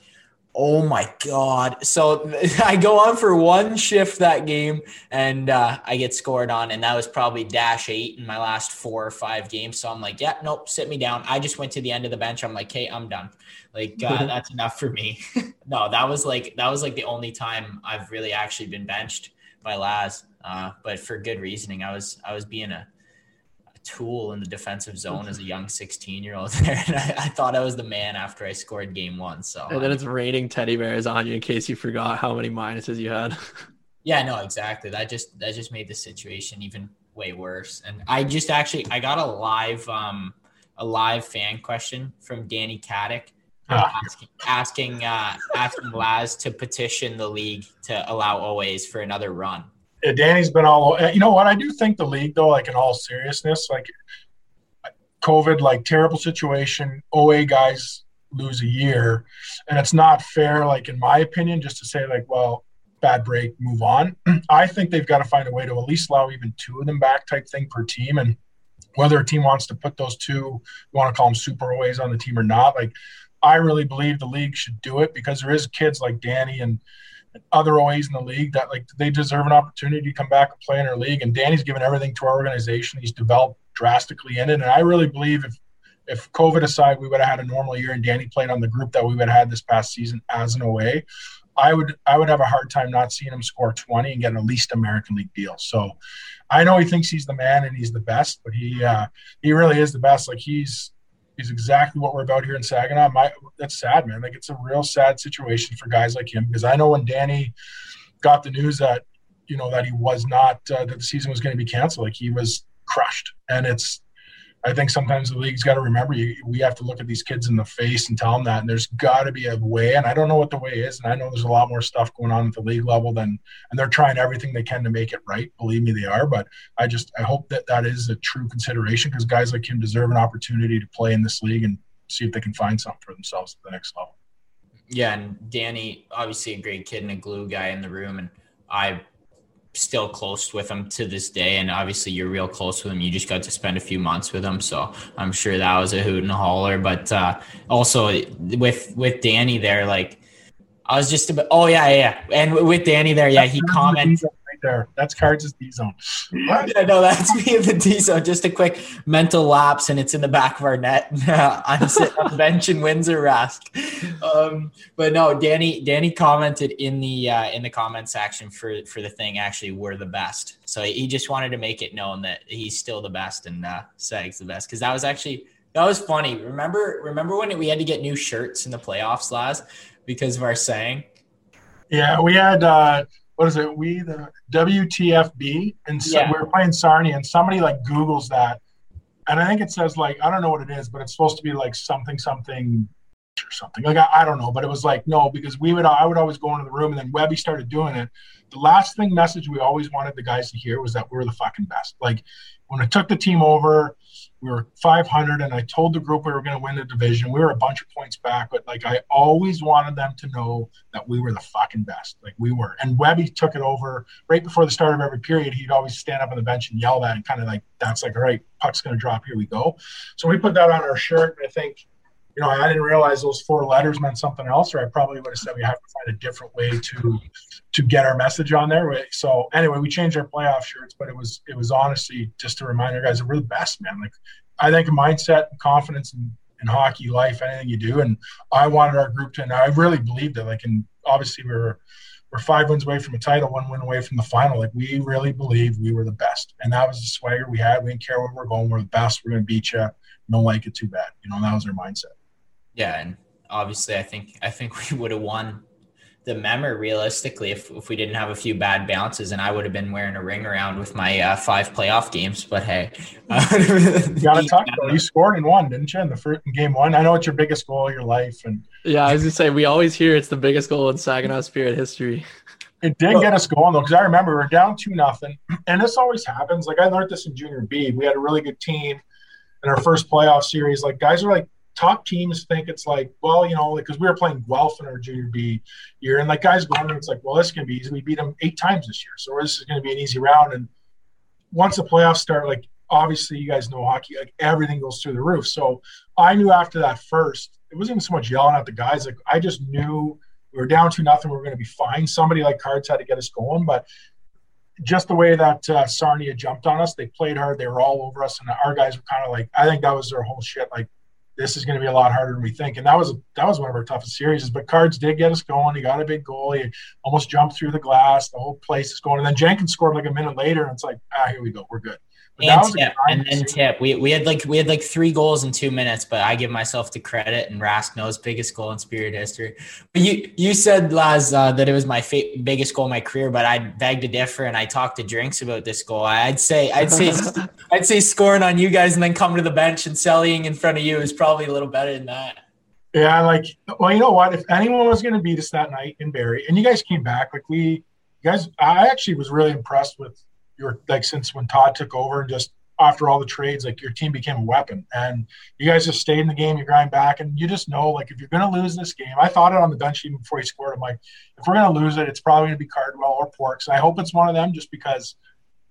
Oh my God. So I go on for one shift that game and uh, I get scored on. And that was probably dash eight in my last four or five games. So I'm like, yeah, nope, sit me down. I just went to the end of the bench. I'm like, hey, I'm done. Like, uh, that's enough for me. no, that was like, that was like the only time I've really actually been benched by Laz. Uh, but for good reasoning, I was, I was being a, tool in the defensive zone as a young 16 year old there. And I, I, thought I was the man after I scored game one. So, and then it's raining teddy bears on you in case you forgot how many minuses you had. yeah, no, exactly. That just, that just made the situation even way worse. And I just actually, I got a live, um, a live fan question from Danny Katic. Uh, asking asking, uh, asking Laz to petition the league to allow OAs for another run yeah, Danny's been all. Uh, you know what? I do think the league, though, like in all seriousness, like COVID, like terrible situation. OA guys lose a year, and it's not fair. Like in my opinion, just to say like, well, bad break, move on. I think they've got to find a way to at least allow even two of them back, type thing per team, and whether a team wants to put those two, you want to call them super OAs on the team or not, like. I really believe the league should do it because there is kids like Danny and other OAs in the league that like they deserve an opportunity to come back and play in our league. And Danny's given everything to our organization. He's developed drastically in it. And I really believe if if COVID aside, we would have had a normal year and Danny played on the group that we would have had this past season as an OA, I would I would have a hard time not seeing him score 20 and get at least American League deal. So I know he thinks he's the man and he's the best, but he uh, he really is the best. Like he's He's exactly what we're about here in Saginaw. My, that's sad, man. Like it's a real sad situation for guys like him because I know when Danny got the news that you know that he was not uh, that the season was going to be canceled, like he was crushed, and it's I think sometimes the league's got to remember you. We have to look at these kids in the face and tell them that. And there's got to be a way. And I don't know what the way is. And I know there's a lot more stuff going on at the league level than, and they're trying everything they can to make it right. Believe me, they are. But I just, I hope that that is a true consideration because guys like him deserve an opportunity to play in this league and see if they can find something for themselves at the next level. Yeah. And Danny, obviously a great kid and a glue guy in the room. And I still close with him to this day. And obviously, you're real close with him. You just got to spend a few months with him, so I'm sure that was a hoot and a holler. But uh, also with with Danny there, like I was just about. Oh yeah, yeah. And with Danny there, yeah, he commented right there. That's Cards' D zone. Yeah, no, that's me in the D zone. Just a quick mental lapse, and it's in the back of our net. I'm sitting on the bench in Windsor Rask. Um, but no, Danny. Danny commented in the uh, in the comment section for for the thing. Actually, we're the best. So he just wanted to make it known that he's still the best and uh, Sag's the best because that was actually that was funny. Remember remember when we had to get new shirts in the playoffs last because of our saying. Yeah, we had. uh what is it? We the WTFB, and so yeah. we are playing Sarnia, and somebody like Google's that, and I think it says like I don't know what it is, but it's supposed to be like something something or something like I, I don't know, but it was like no because we would I would always go into the room, and then Webby started doing it. The last thing message we always wanted the guys to hear was that we were the fucking best. Like when I took the team over, we were 500 and i told the group we were going to win the division. We were a bunch of points back but like i always wanted them to know that we were the fucking best. Like we were. And webby took it over right before the start of every period. He'd always stand up on the bench and yell that and kind of like that's like all right puck's going to drop. Here we go. So we put that on our shirt and i think you know, I didn't realize those four letters meant something else, or I probably would have said we have to find a different way to to get our message on there. So anyway, we changed our playoff shirts, but it was it was honestly just to remind our guys that we're the best, man. Like I think mindset and confidence in, in hockey life, anything you do, and I wanted our group to, and I really believed it. Like, and obviously we were we're five wins away from a title, one win away from the final. Like we really believed we were the best, and that was the swagger we had. We didn't care where we're going. We're the best. We're going to beat you. Don't like it too bad. You know, that was our mindset. Yeah, and obviously, I think I think we would have won the member realistically if, if we didn't have a few bad bounces and I would have been wearing a ring around with my uh, five playoff games. But hey, you got to talk about You scored in one, didn't you? In the first in game one. I know it's your biggest goal of your life, and yeah, I was gonna say we always hear it's the biggest goal in Saginaw Spirit history. It did get us going though, because I remember we are down two nothing, and this always happens. Like I learned this in junior B. We had a really good team in our first playoff series. Like guys are like top teams think it's like, well, you know, because like, we were playing Guelph in our junior B year, and like guys going, it's like, well, this is gonna be easy. We beat them eight times this year, so this is gonna be an easy round. And once the playoffs start, like obviously you guys know hockey, like everything goes through the roof. So I knew after that first, it wasn't even so much yelling at the guys. Like I just knew we were down to nothing. We were going to be fine. Somebody like Cards had to get us going, but just the way that uh, Sarnia jumped on us, they played hard. They were all over us, and our guys were kind of like, I think that was their whole shit. Like this is going to be a lot harder than we think. And that was that was one of our toughest series. But Cards did get us going. He got a big goal. He almost jumped through the glass. The whole place is going. And then Jenkins scored like a minute later, and it's like, ah, here we go, we're good. And tip, and then tip. We, we had like we had like three goals in two minutes, but I give myself the credit. And Rask knows biggest goal in Spirit history. But you you said Laz uh, that it was my fa- biggest goal in my career, but I beg to differ, and I talked to Drinks about this goal. I'd say I'd say I'd say scoring on you guys and then coming to the bench and selling in front of you is probably a little better than that. Yeah, like well, you know what? If anyone was going to beat us that night in Barrie, and you guys came back, like we, you guys, I actually was really impressed with your like since when Todd took over and just after all the trades, like your team became a weapon. And you guys just stayed in the game, you grind back, and you just know like if you're gonna lose this game, I thought it on the bench even before he scored. I'm like, if we're gonna lose it, it's probably gonna be Cardwell or Porks. And I hope it's one of them just because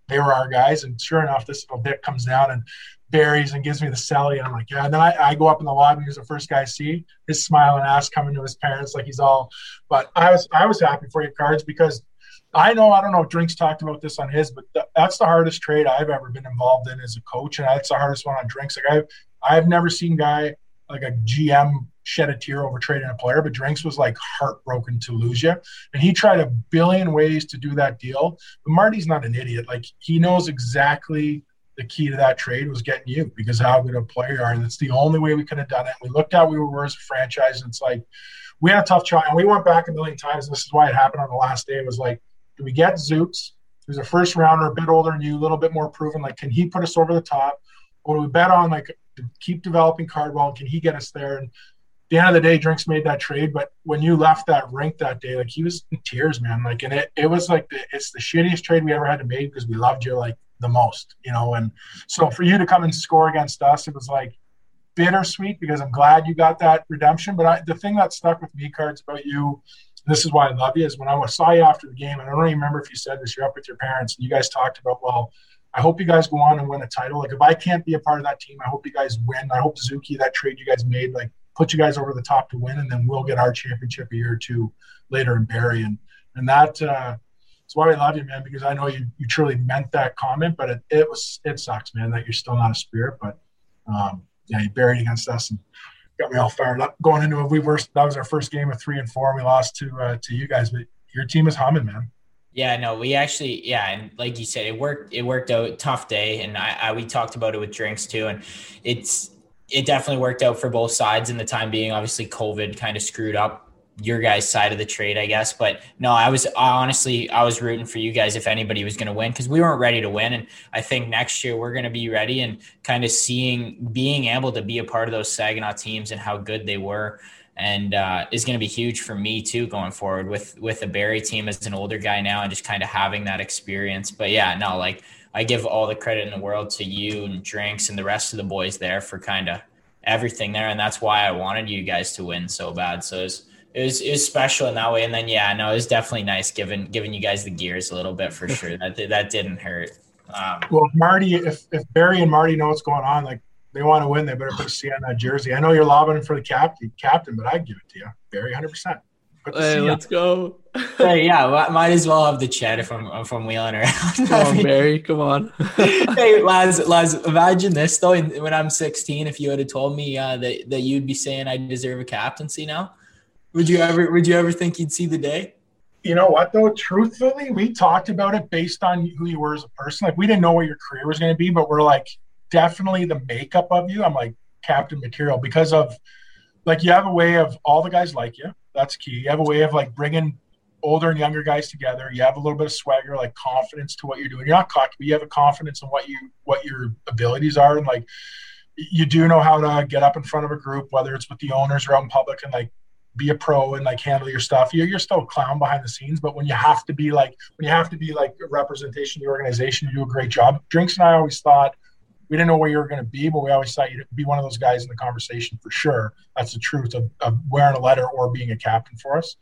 they were our guys. And sure enough, this little bit comes down and buries and gives me the celly. And I'm like, yeah. And then I, I go up in the lobby. He's the first guy I see. His smiling ass coming to his parents like he's all. But I was I was happy for you cards because I know I don't know if Drinks talked about this on his, but th- that's the hardest trade I've ever been involved in as a coach, and that's the hardest one on Drinks. Like I've I've never seen guy like a GM shed a tear over trading a player, but Drinks was like heartbroken to lose you, and he tried a billion ways to do that deal. But Marty's not an idiot; like he knows exactly the key to that trade was getting you because how good a player you are, and it's the only way we could have done it. We looked at we were as a franchise, and it's like we had a tough try, and we went back a million times. And this is why it happened on the last day. It was like do we get Zooks, who's a first rounder, a bit older than you, a little bit more proven? Like, can he put us over the top? Or do we bet on like keep developing Cardwell? And Can he get us there? And the end of the day, Drinks made that trade. But when you left that rink that day, like he was in tears, man. Like, and it, it was like the, it's the shittiest trade we ever had to make because we loved you like the most, you know. And so for you to come and score against us, it was like bittersweet because I'm glad you got that redemption. But I, the thing that stuck with me, cards about you this is why I love you. Is when I saw you after the game, and I don't even remember if you said this. You're up with your parents, and you guys talked about, well, I hope you guys go on and win a title. Like if I can't be a part of that team, I hope you guys win. I hope Suzuki, that trade you guys made, like put you guys over the top to win, and then we'll get our championship a year or two later in Barrie. And and that uh, that's why I love you, man, because I know you you truly meant that comment, but it, it was it sucks, man, that you're still not a spirit. But um, yeah, you buried against us and got me all fired up going into it. We were that was our first game of three and four, and we lost to uh, to you guys, but your team is humming, man. Yeah, no, we actually, yeah, and like you said, it worked. It worked out. Tough day, and I, I we talked about it with drinks too, and it's it definitely worked out for both sides in the time being. Obviously, COVID kind of screwed up your guys' side of the trade, I guess. But no, I was I honestly I was rooting for you guys if anybody was going to win because we weren't ready to win, and I think next year we're going to be ready and kind of seeing being able to be a part of those Saginaw teams and how good they were and uh, is going to be huge for me too going forward with with the Barrie team as an older guy now and just kind of having that experience. But yeah, no, like I give all the credit in the world to you and Drinks and the rest of the boys there for kind of everything there, and that's why I wanted you guys to win so bad. So it was, it was it was special in that way. And then yeah, no, it was definitely nice giving giving you guys the gears a little bit for sure. that that didn't hurt. Um, well, Marty, if if Barrie and Marty know what's going on, like they want to win, they better put a C on that jersey. I know you're lobbing for the captain, captain, but I'd give it to you, Barry, hundred percent. Hey, let's go. hey, yeah, might as well have the chat if I'm if I'm wheeling around. come on, Barrie, come on. hey, lads, lads, imagine this though. When I'm 16, if you had told me uh, that that you'd be saying I deserve a captaincy now, would you ever would you ever think you'd see the day? You know what though? Truthfully, we talked about it based on who you were as a person. Like we didn't know what your career was going to be, but we're like definitely the makeup of you. I'm like captain material because of like you have a way of all the guys like you. That's key. You have a way of like bringing older and younger guys together. You have a little bit of swagger, like confidence to what you're doing. You're not cocky, but you have a confidence in what you what your abilities are, and like you do know how to get up in front of a group, whether it's with the owners or out in public, and like be a pro and like handle your stuff. You're, you're still a clown behind the scenes, but when you have to be like when you have to be like a representation of the organization, you do a great job. Drinks and I always thought we didn't know where you were going to be, but we always thought you'd be one of those guys in the conversation for sure. That's the truth of, of wearing a letter or being a captain for us.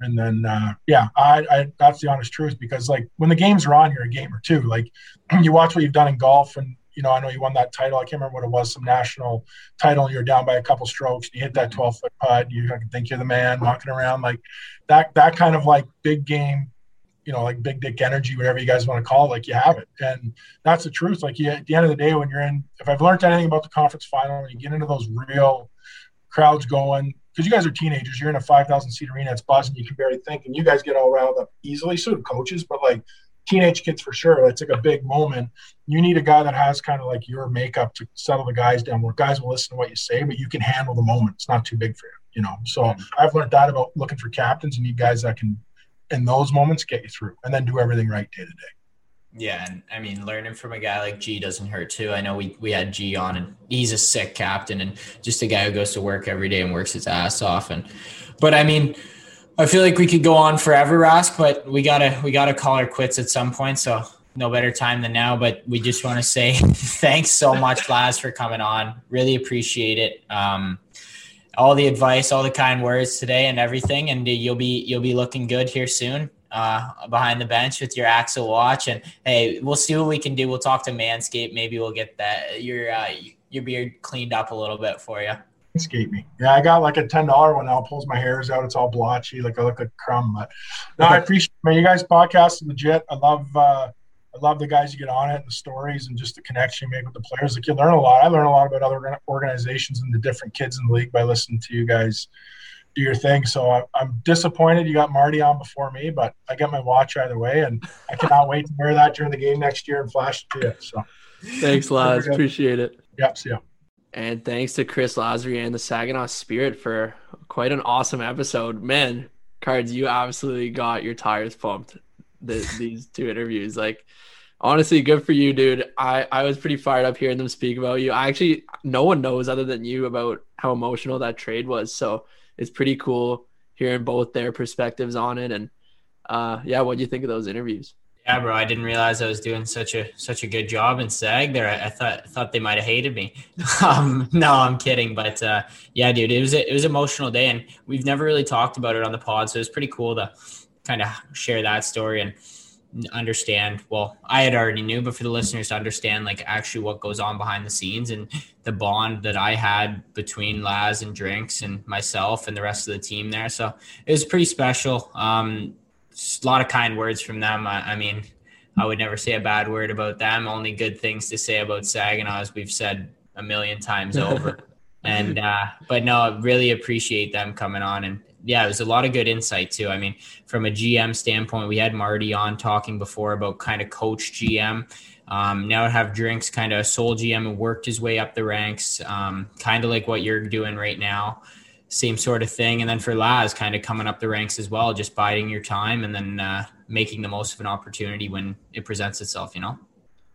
And then, uh, yeah, I, I, that's the honest truth because like when the games are on, you're a gamer too. Like you watch what you've done in golf and, you know, I know you won that title. I can't remember what it was, some national title. You're down by a couple strokes. And you hit that mm-hmm. 12 foot putt. You think you're the man walking around like that. That kind of like big game you know, like big dick energy, whatever you guys want to call it, like you have it. And that's the truth. Like you, at the end of the day, when you're in, if I've learned anything about the conference final, when you get into those real crowds going, because you guys are teenagers, you're in a 5,000 seat arena, it's buzzing, you can barely think, and you guys get all riled up easily. So do coaches, but like teenage kids for sure, it's like a big moment. You need a guy that has kind of like your makeup to settle the guys down, where guys will listen to what you say, but you can handle the moment. It's not too big for you, you know. So mm-hmm. I've learned that about looking for captains. And you need guys that can in those moments get you through and then do everything right day to day. Yeah, and I mean, learning from a guy like G doesn't hurt too. I know we we had G on, and he's a sick captain, and just a guy who goes to work every day and works his ass off. And but I mean, I feel like we could go on forever, Rask, but we gotta we gotta call our quits at some point. So no better time than now. But we just want to say thanks so much, Laz, for coming on. Really appreciate it. Um, all the advice, all the kind words today, and everything. And you'll be you'll be looking good here soon uh, behind the bench with your Axel watch. And hey, we'll see what we can do. We'll talk to Manscaped. Maybe we'll get that your uh, your beard cleaned up a little bit for you. Manscaped me. Yeah, I got like a ten dollar one now. Pulls my hairs out. It's all blotchy, like I look like crumb. But no, I appreciate man. You guys podcast is legit. I love. uh I love the guys you get on it and the stories and just the connection you make with the players. Like you learn a lot. I learn a lot about other organizations and the different kids in the league by listening to you guys do your thing. So I'm disappointed you got Marty on before me, but I get my watch either way, and I cannot wait to wear that during the game next year and flash it to you. So thanks, Laz. Appreciate it. Yep. See ya. And thanks to Chris Lazary and the Saginaw Spirit for quite an awesome episode. Man, cards, you absolutely got your tires pumped. The, these two interviews, like honestly, good for you, dude. I I was pretty fired up hearing them speak about you. I actually no one knows other than you about how emotional that trade was. So it's pretty cool hearing both their perspectives on it. And uh, yeah, what do you think of those interviews? Yeah, bro. I didn't realize I was doing such a such a good job in SAG there. I, I thought thought they might have hated me. um, no, I'm kidding. But uh, yeah, dude, it was a, it was an emotional day, and we've never really talked about it on the pod, so it was pretty cool to kind of share that story and understand. Well, I had already knew, but for the listeners to understand, like actually what goes on behind the scenes and the bond that I had between Laz and Drinks and myself and the rest of the team there. So it was pretty special. Um, a lot of kind words from them. I, I, mean, I would never say a bad word about them. Only good things to say about Saginaw, as we've said a million times over. and uh, but no, I really appreciate them coming on and yeah, it was a lot of good insight too. I mean, from a GM standpoint, we had Marty on talking before about kind of coach GM. Um, now have drinks kind of a sole GM and worked his way up the ranks, um, kind of like what you're doing right now same sort of thing. And then for Laz, kind of coming up the ranks as well, just biding your time and then uh, making the most of an opportunity when it presents itself, you know?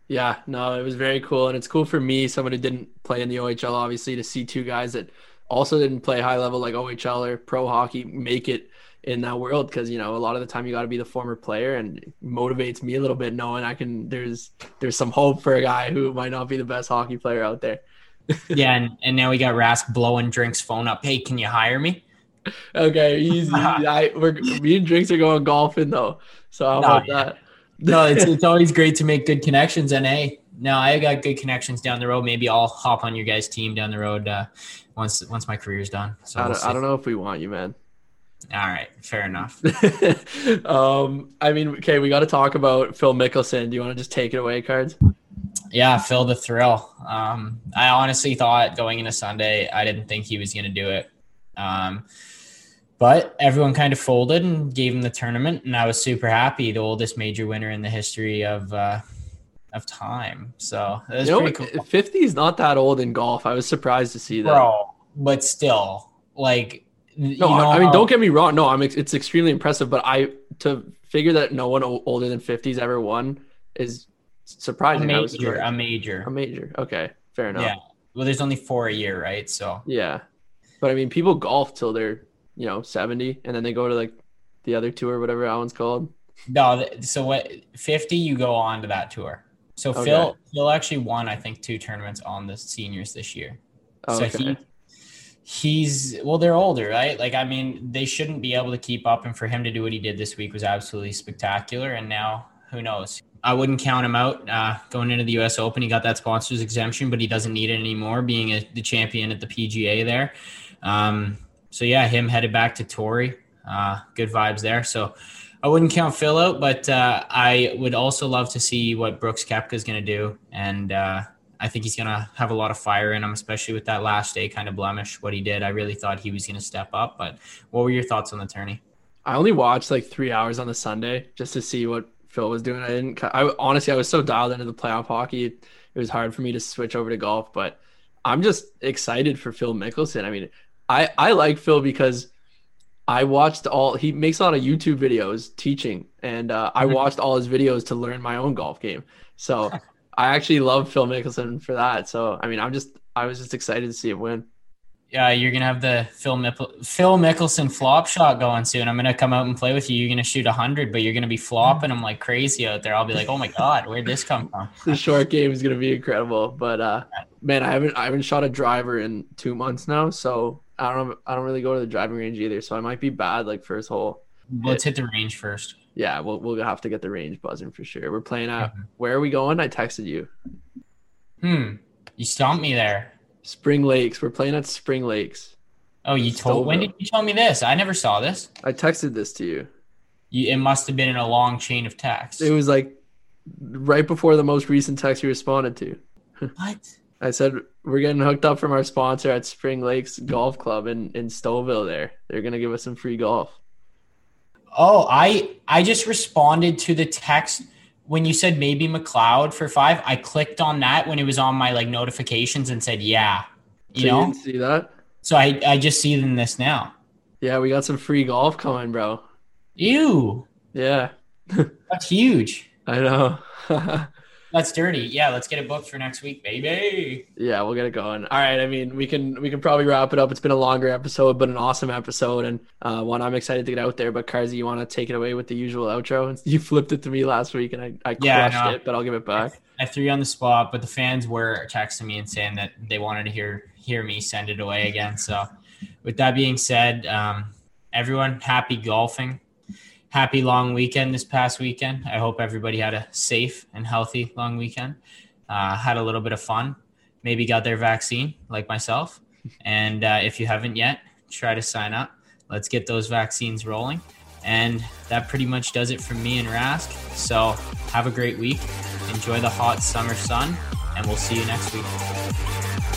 Yeah, no, it was very cool. And it's cool for me, someone who didn't play in the OHL, obviously, to see two guys that also didn't play high level like OHL or pro hockey make it in that world because you know a lot of the time you got to be the former player and motivates me a little bit knowing I can there's there's some hope for a guy who might not be the best hockey player out there yeah, and, and now we got Rask blowing Drinks phone up. Hey, can you hire me? Okay, easy. I we're me and Drinks are going golfing though, so how no, about yeah. that? no, it's it's always great to make good connections. And hey, now I got good connections down the road. Maybe I'll hop on your guys' team down the road uh, once once my career's done. So I don't, we'll I don't know if we want you, man. All right, fair enough. um, I mean, okay, we got to talk about Phil Mickelson. Do you want to just take it away, cards? Yeah, Phil the thrill. Um, I honestly thought going into Sunday, I didn't think he was going to do it. Um, but everyone kind of folded and gave him the tournament, and I was super happy. The oldest major winner in the history of uh, of time. So was you know, pretty cool. Fifty is not that old in golf. I was surprised to see that. Bro, but still, like no, I mean, how... don't get me wrong. No, I'm. It's extremely impressive, but I to figure that no one older than 50's ever won is surprising. A major, a major, a major. Okay, fair enough. Yeah. Well, there's only four a year, right? So yeah, but I mean, people golf till they're you know 70, and then they go to like the other tour, whatever that one's called. No, so what? 50, you go on to that tour. So okay. Phil, Phil actually won, I think, two tournaments on the seniors this year. Oh, so okay. he he's well they're older right like i mean they shouldn't be able to keep up and for him to do what he did this week was absolutely spectacular and now who knows I wouldn't count him out uh, going into the U.S. Open. He got that sponsors exemption, but he doesn't need it anymore, being a, the champion at the PGA there. Um, so yeah, him headed back to Torrey. Uh, good vibes there. So I wouldn't count Phil out, but uh, I would also love to see what Brooks Koepka is going to do, and uh, I think he's going to have a lot of fire in him, especially with that last day kind of blemish. What he did, I really thought he was going to step up. But what were your thoughts on the tourney? I only watched like three hours on the Sunday just to see what Phil was doing. I didn't. I honestly, I was so dialed into the playoff hockey. It was hard for me to switch over to golf, but I'm just excited for Phil Mickelson. I mean, I I like Phil because I watched all. He makes a lot of YouTube videos teaching, and uh, I watched all his videos to learn my own golf game. So I actually love Phil Mickelson for that. So I mean, I'm just I was just excited to see him win yeah, you're gonna have the Phil Mippel- Phil Mickelson flop shot going soon. I'm gonna come out and play with you. You're gonna shoot hundred, but you're gonna be flopping them like crazy out there. I'll be like, oh my god, where'd this come from? the short game is gonna be incredible. But uh, man, I haven't I haven't shot a driver in two months now, so I don't I don't really go to the driving range either. So I might be bad like first hole. Let's hit the range first. Yeah, we'll we'll have to get the range buzzing for sure. We're playing at mm-hmm. where are we going? I texted you. Hmm, you stumped me there. Spring Lakes. We're playing at Spring Lakes. Oh, you told? When did you tell me this? I never saw this. I texted this to you. you. It must have been in a long chain of texts. It was like right before the most recent text you responded to. What? I said we're getting hooked up from our sponsor at Spring Lakes Golf Club in in Stouffville. There, they're gonna give us some free golf. Oh, I I just responded to the text when you said maybe McLeod for five, I clicked on that when it was on my like notifications and said yeah. You so know, you see that? So I I just see them this now. Yeah, we got some free golf coming, bro. Ew. Yeah. That's huge. I know. That's dirty. Yeah, let's get it booked for next week, baby. Yeah, we'll get it going. All right. I mean, we can we can probably wrap it up. It's been a longer episode, but an awesome episode, and uh, one I'm excited to get out there. But Cardsy, you want to take it away with the usual outro? You flipped it to me last week, and I, I Yeah, crushed no. it, but I'll give it back. I threw you on the spot, but the fans were texting me and saying that they wanted to hear hear me send it away again. So, with that being said, um, everyone, happy golfing, happy long weekend this past weekend. I hope everybody had a safe and healthy long weekend. Uh, had a little bit of fun, maybe got their vaccine like myself, and uh, if you haven't yet, try to sign up. Let's get those vaccines rolling. And that pretty much does it from me and Rask. So have a great week. Enjoy the hot summer sun, and we'll see you next week.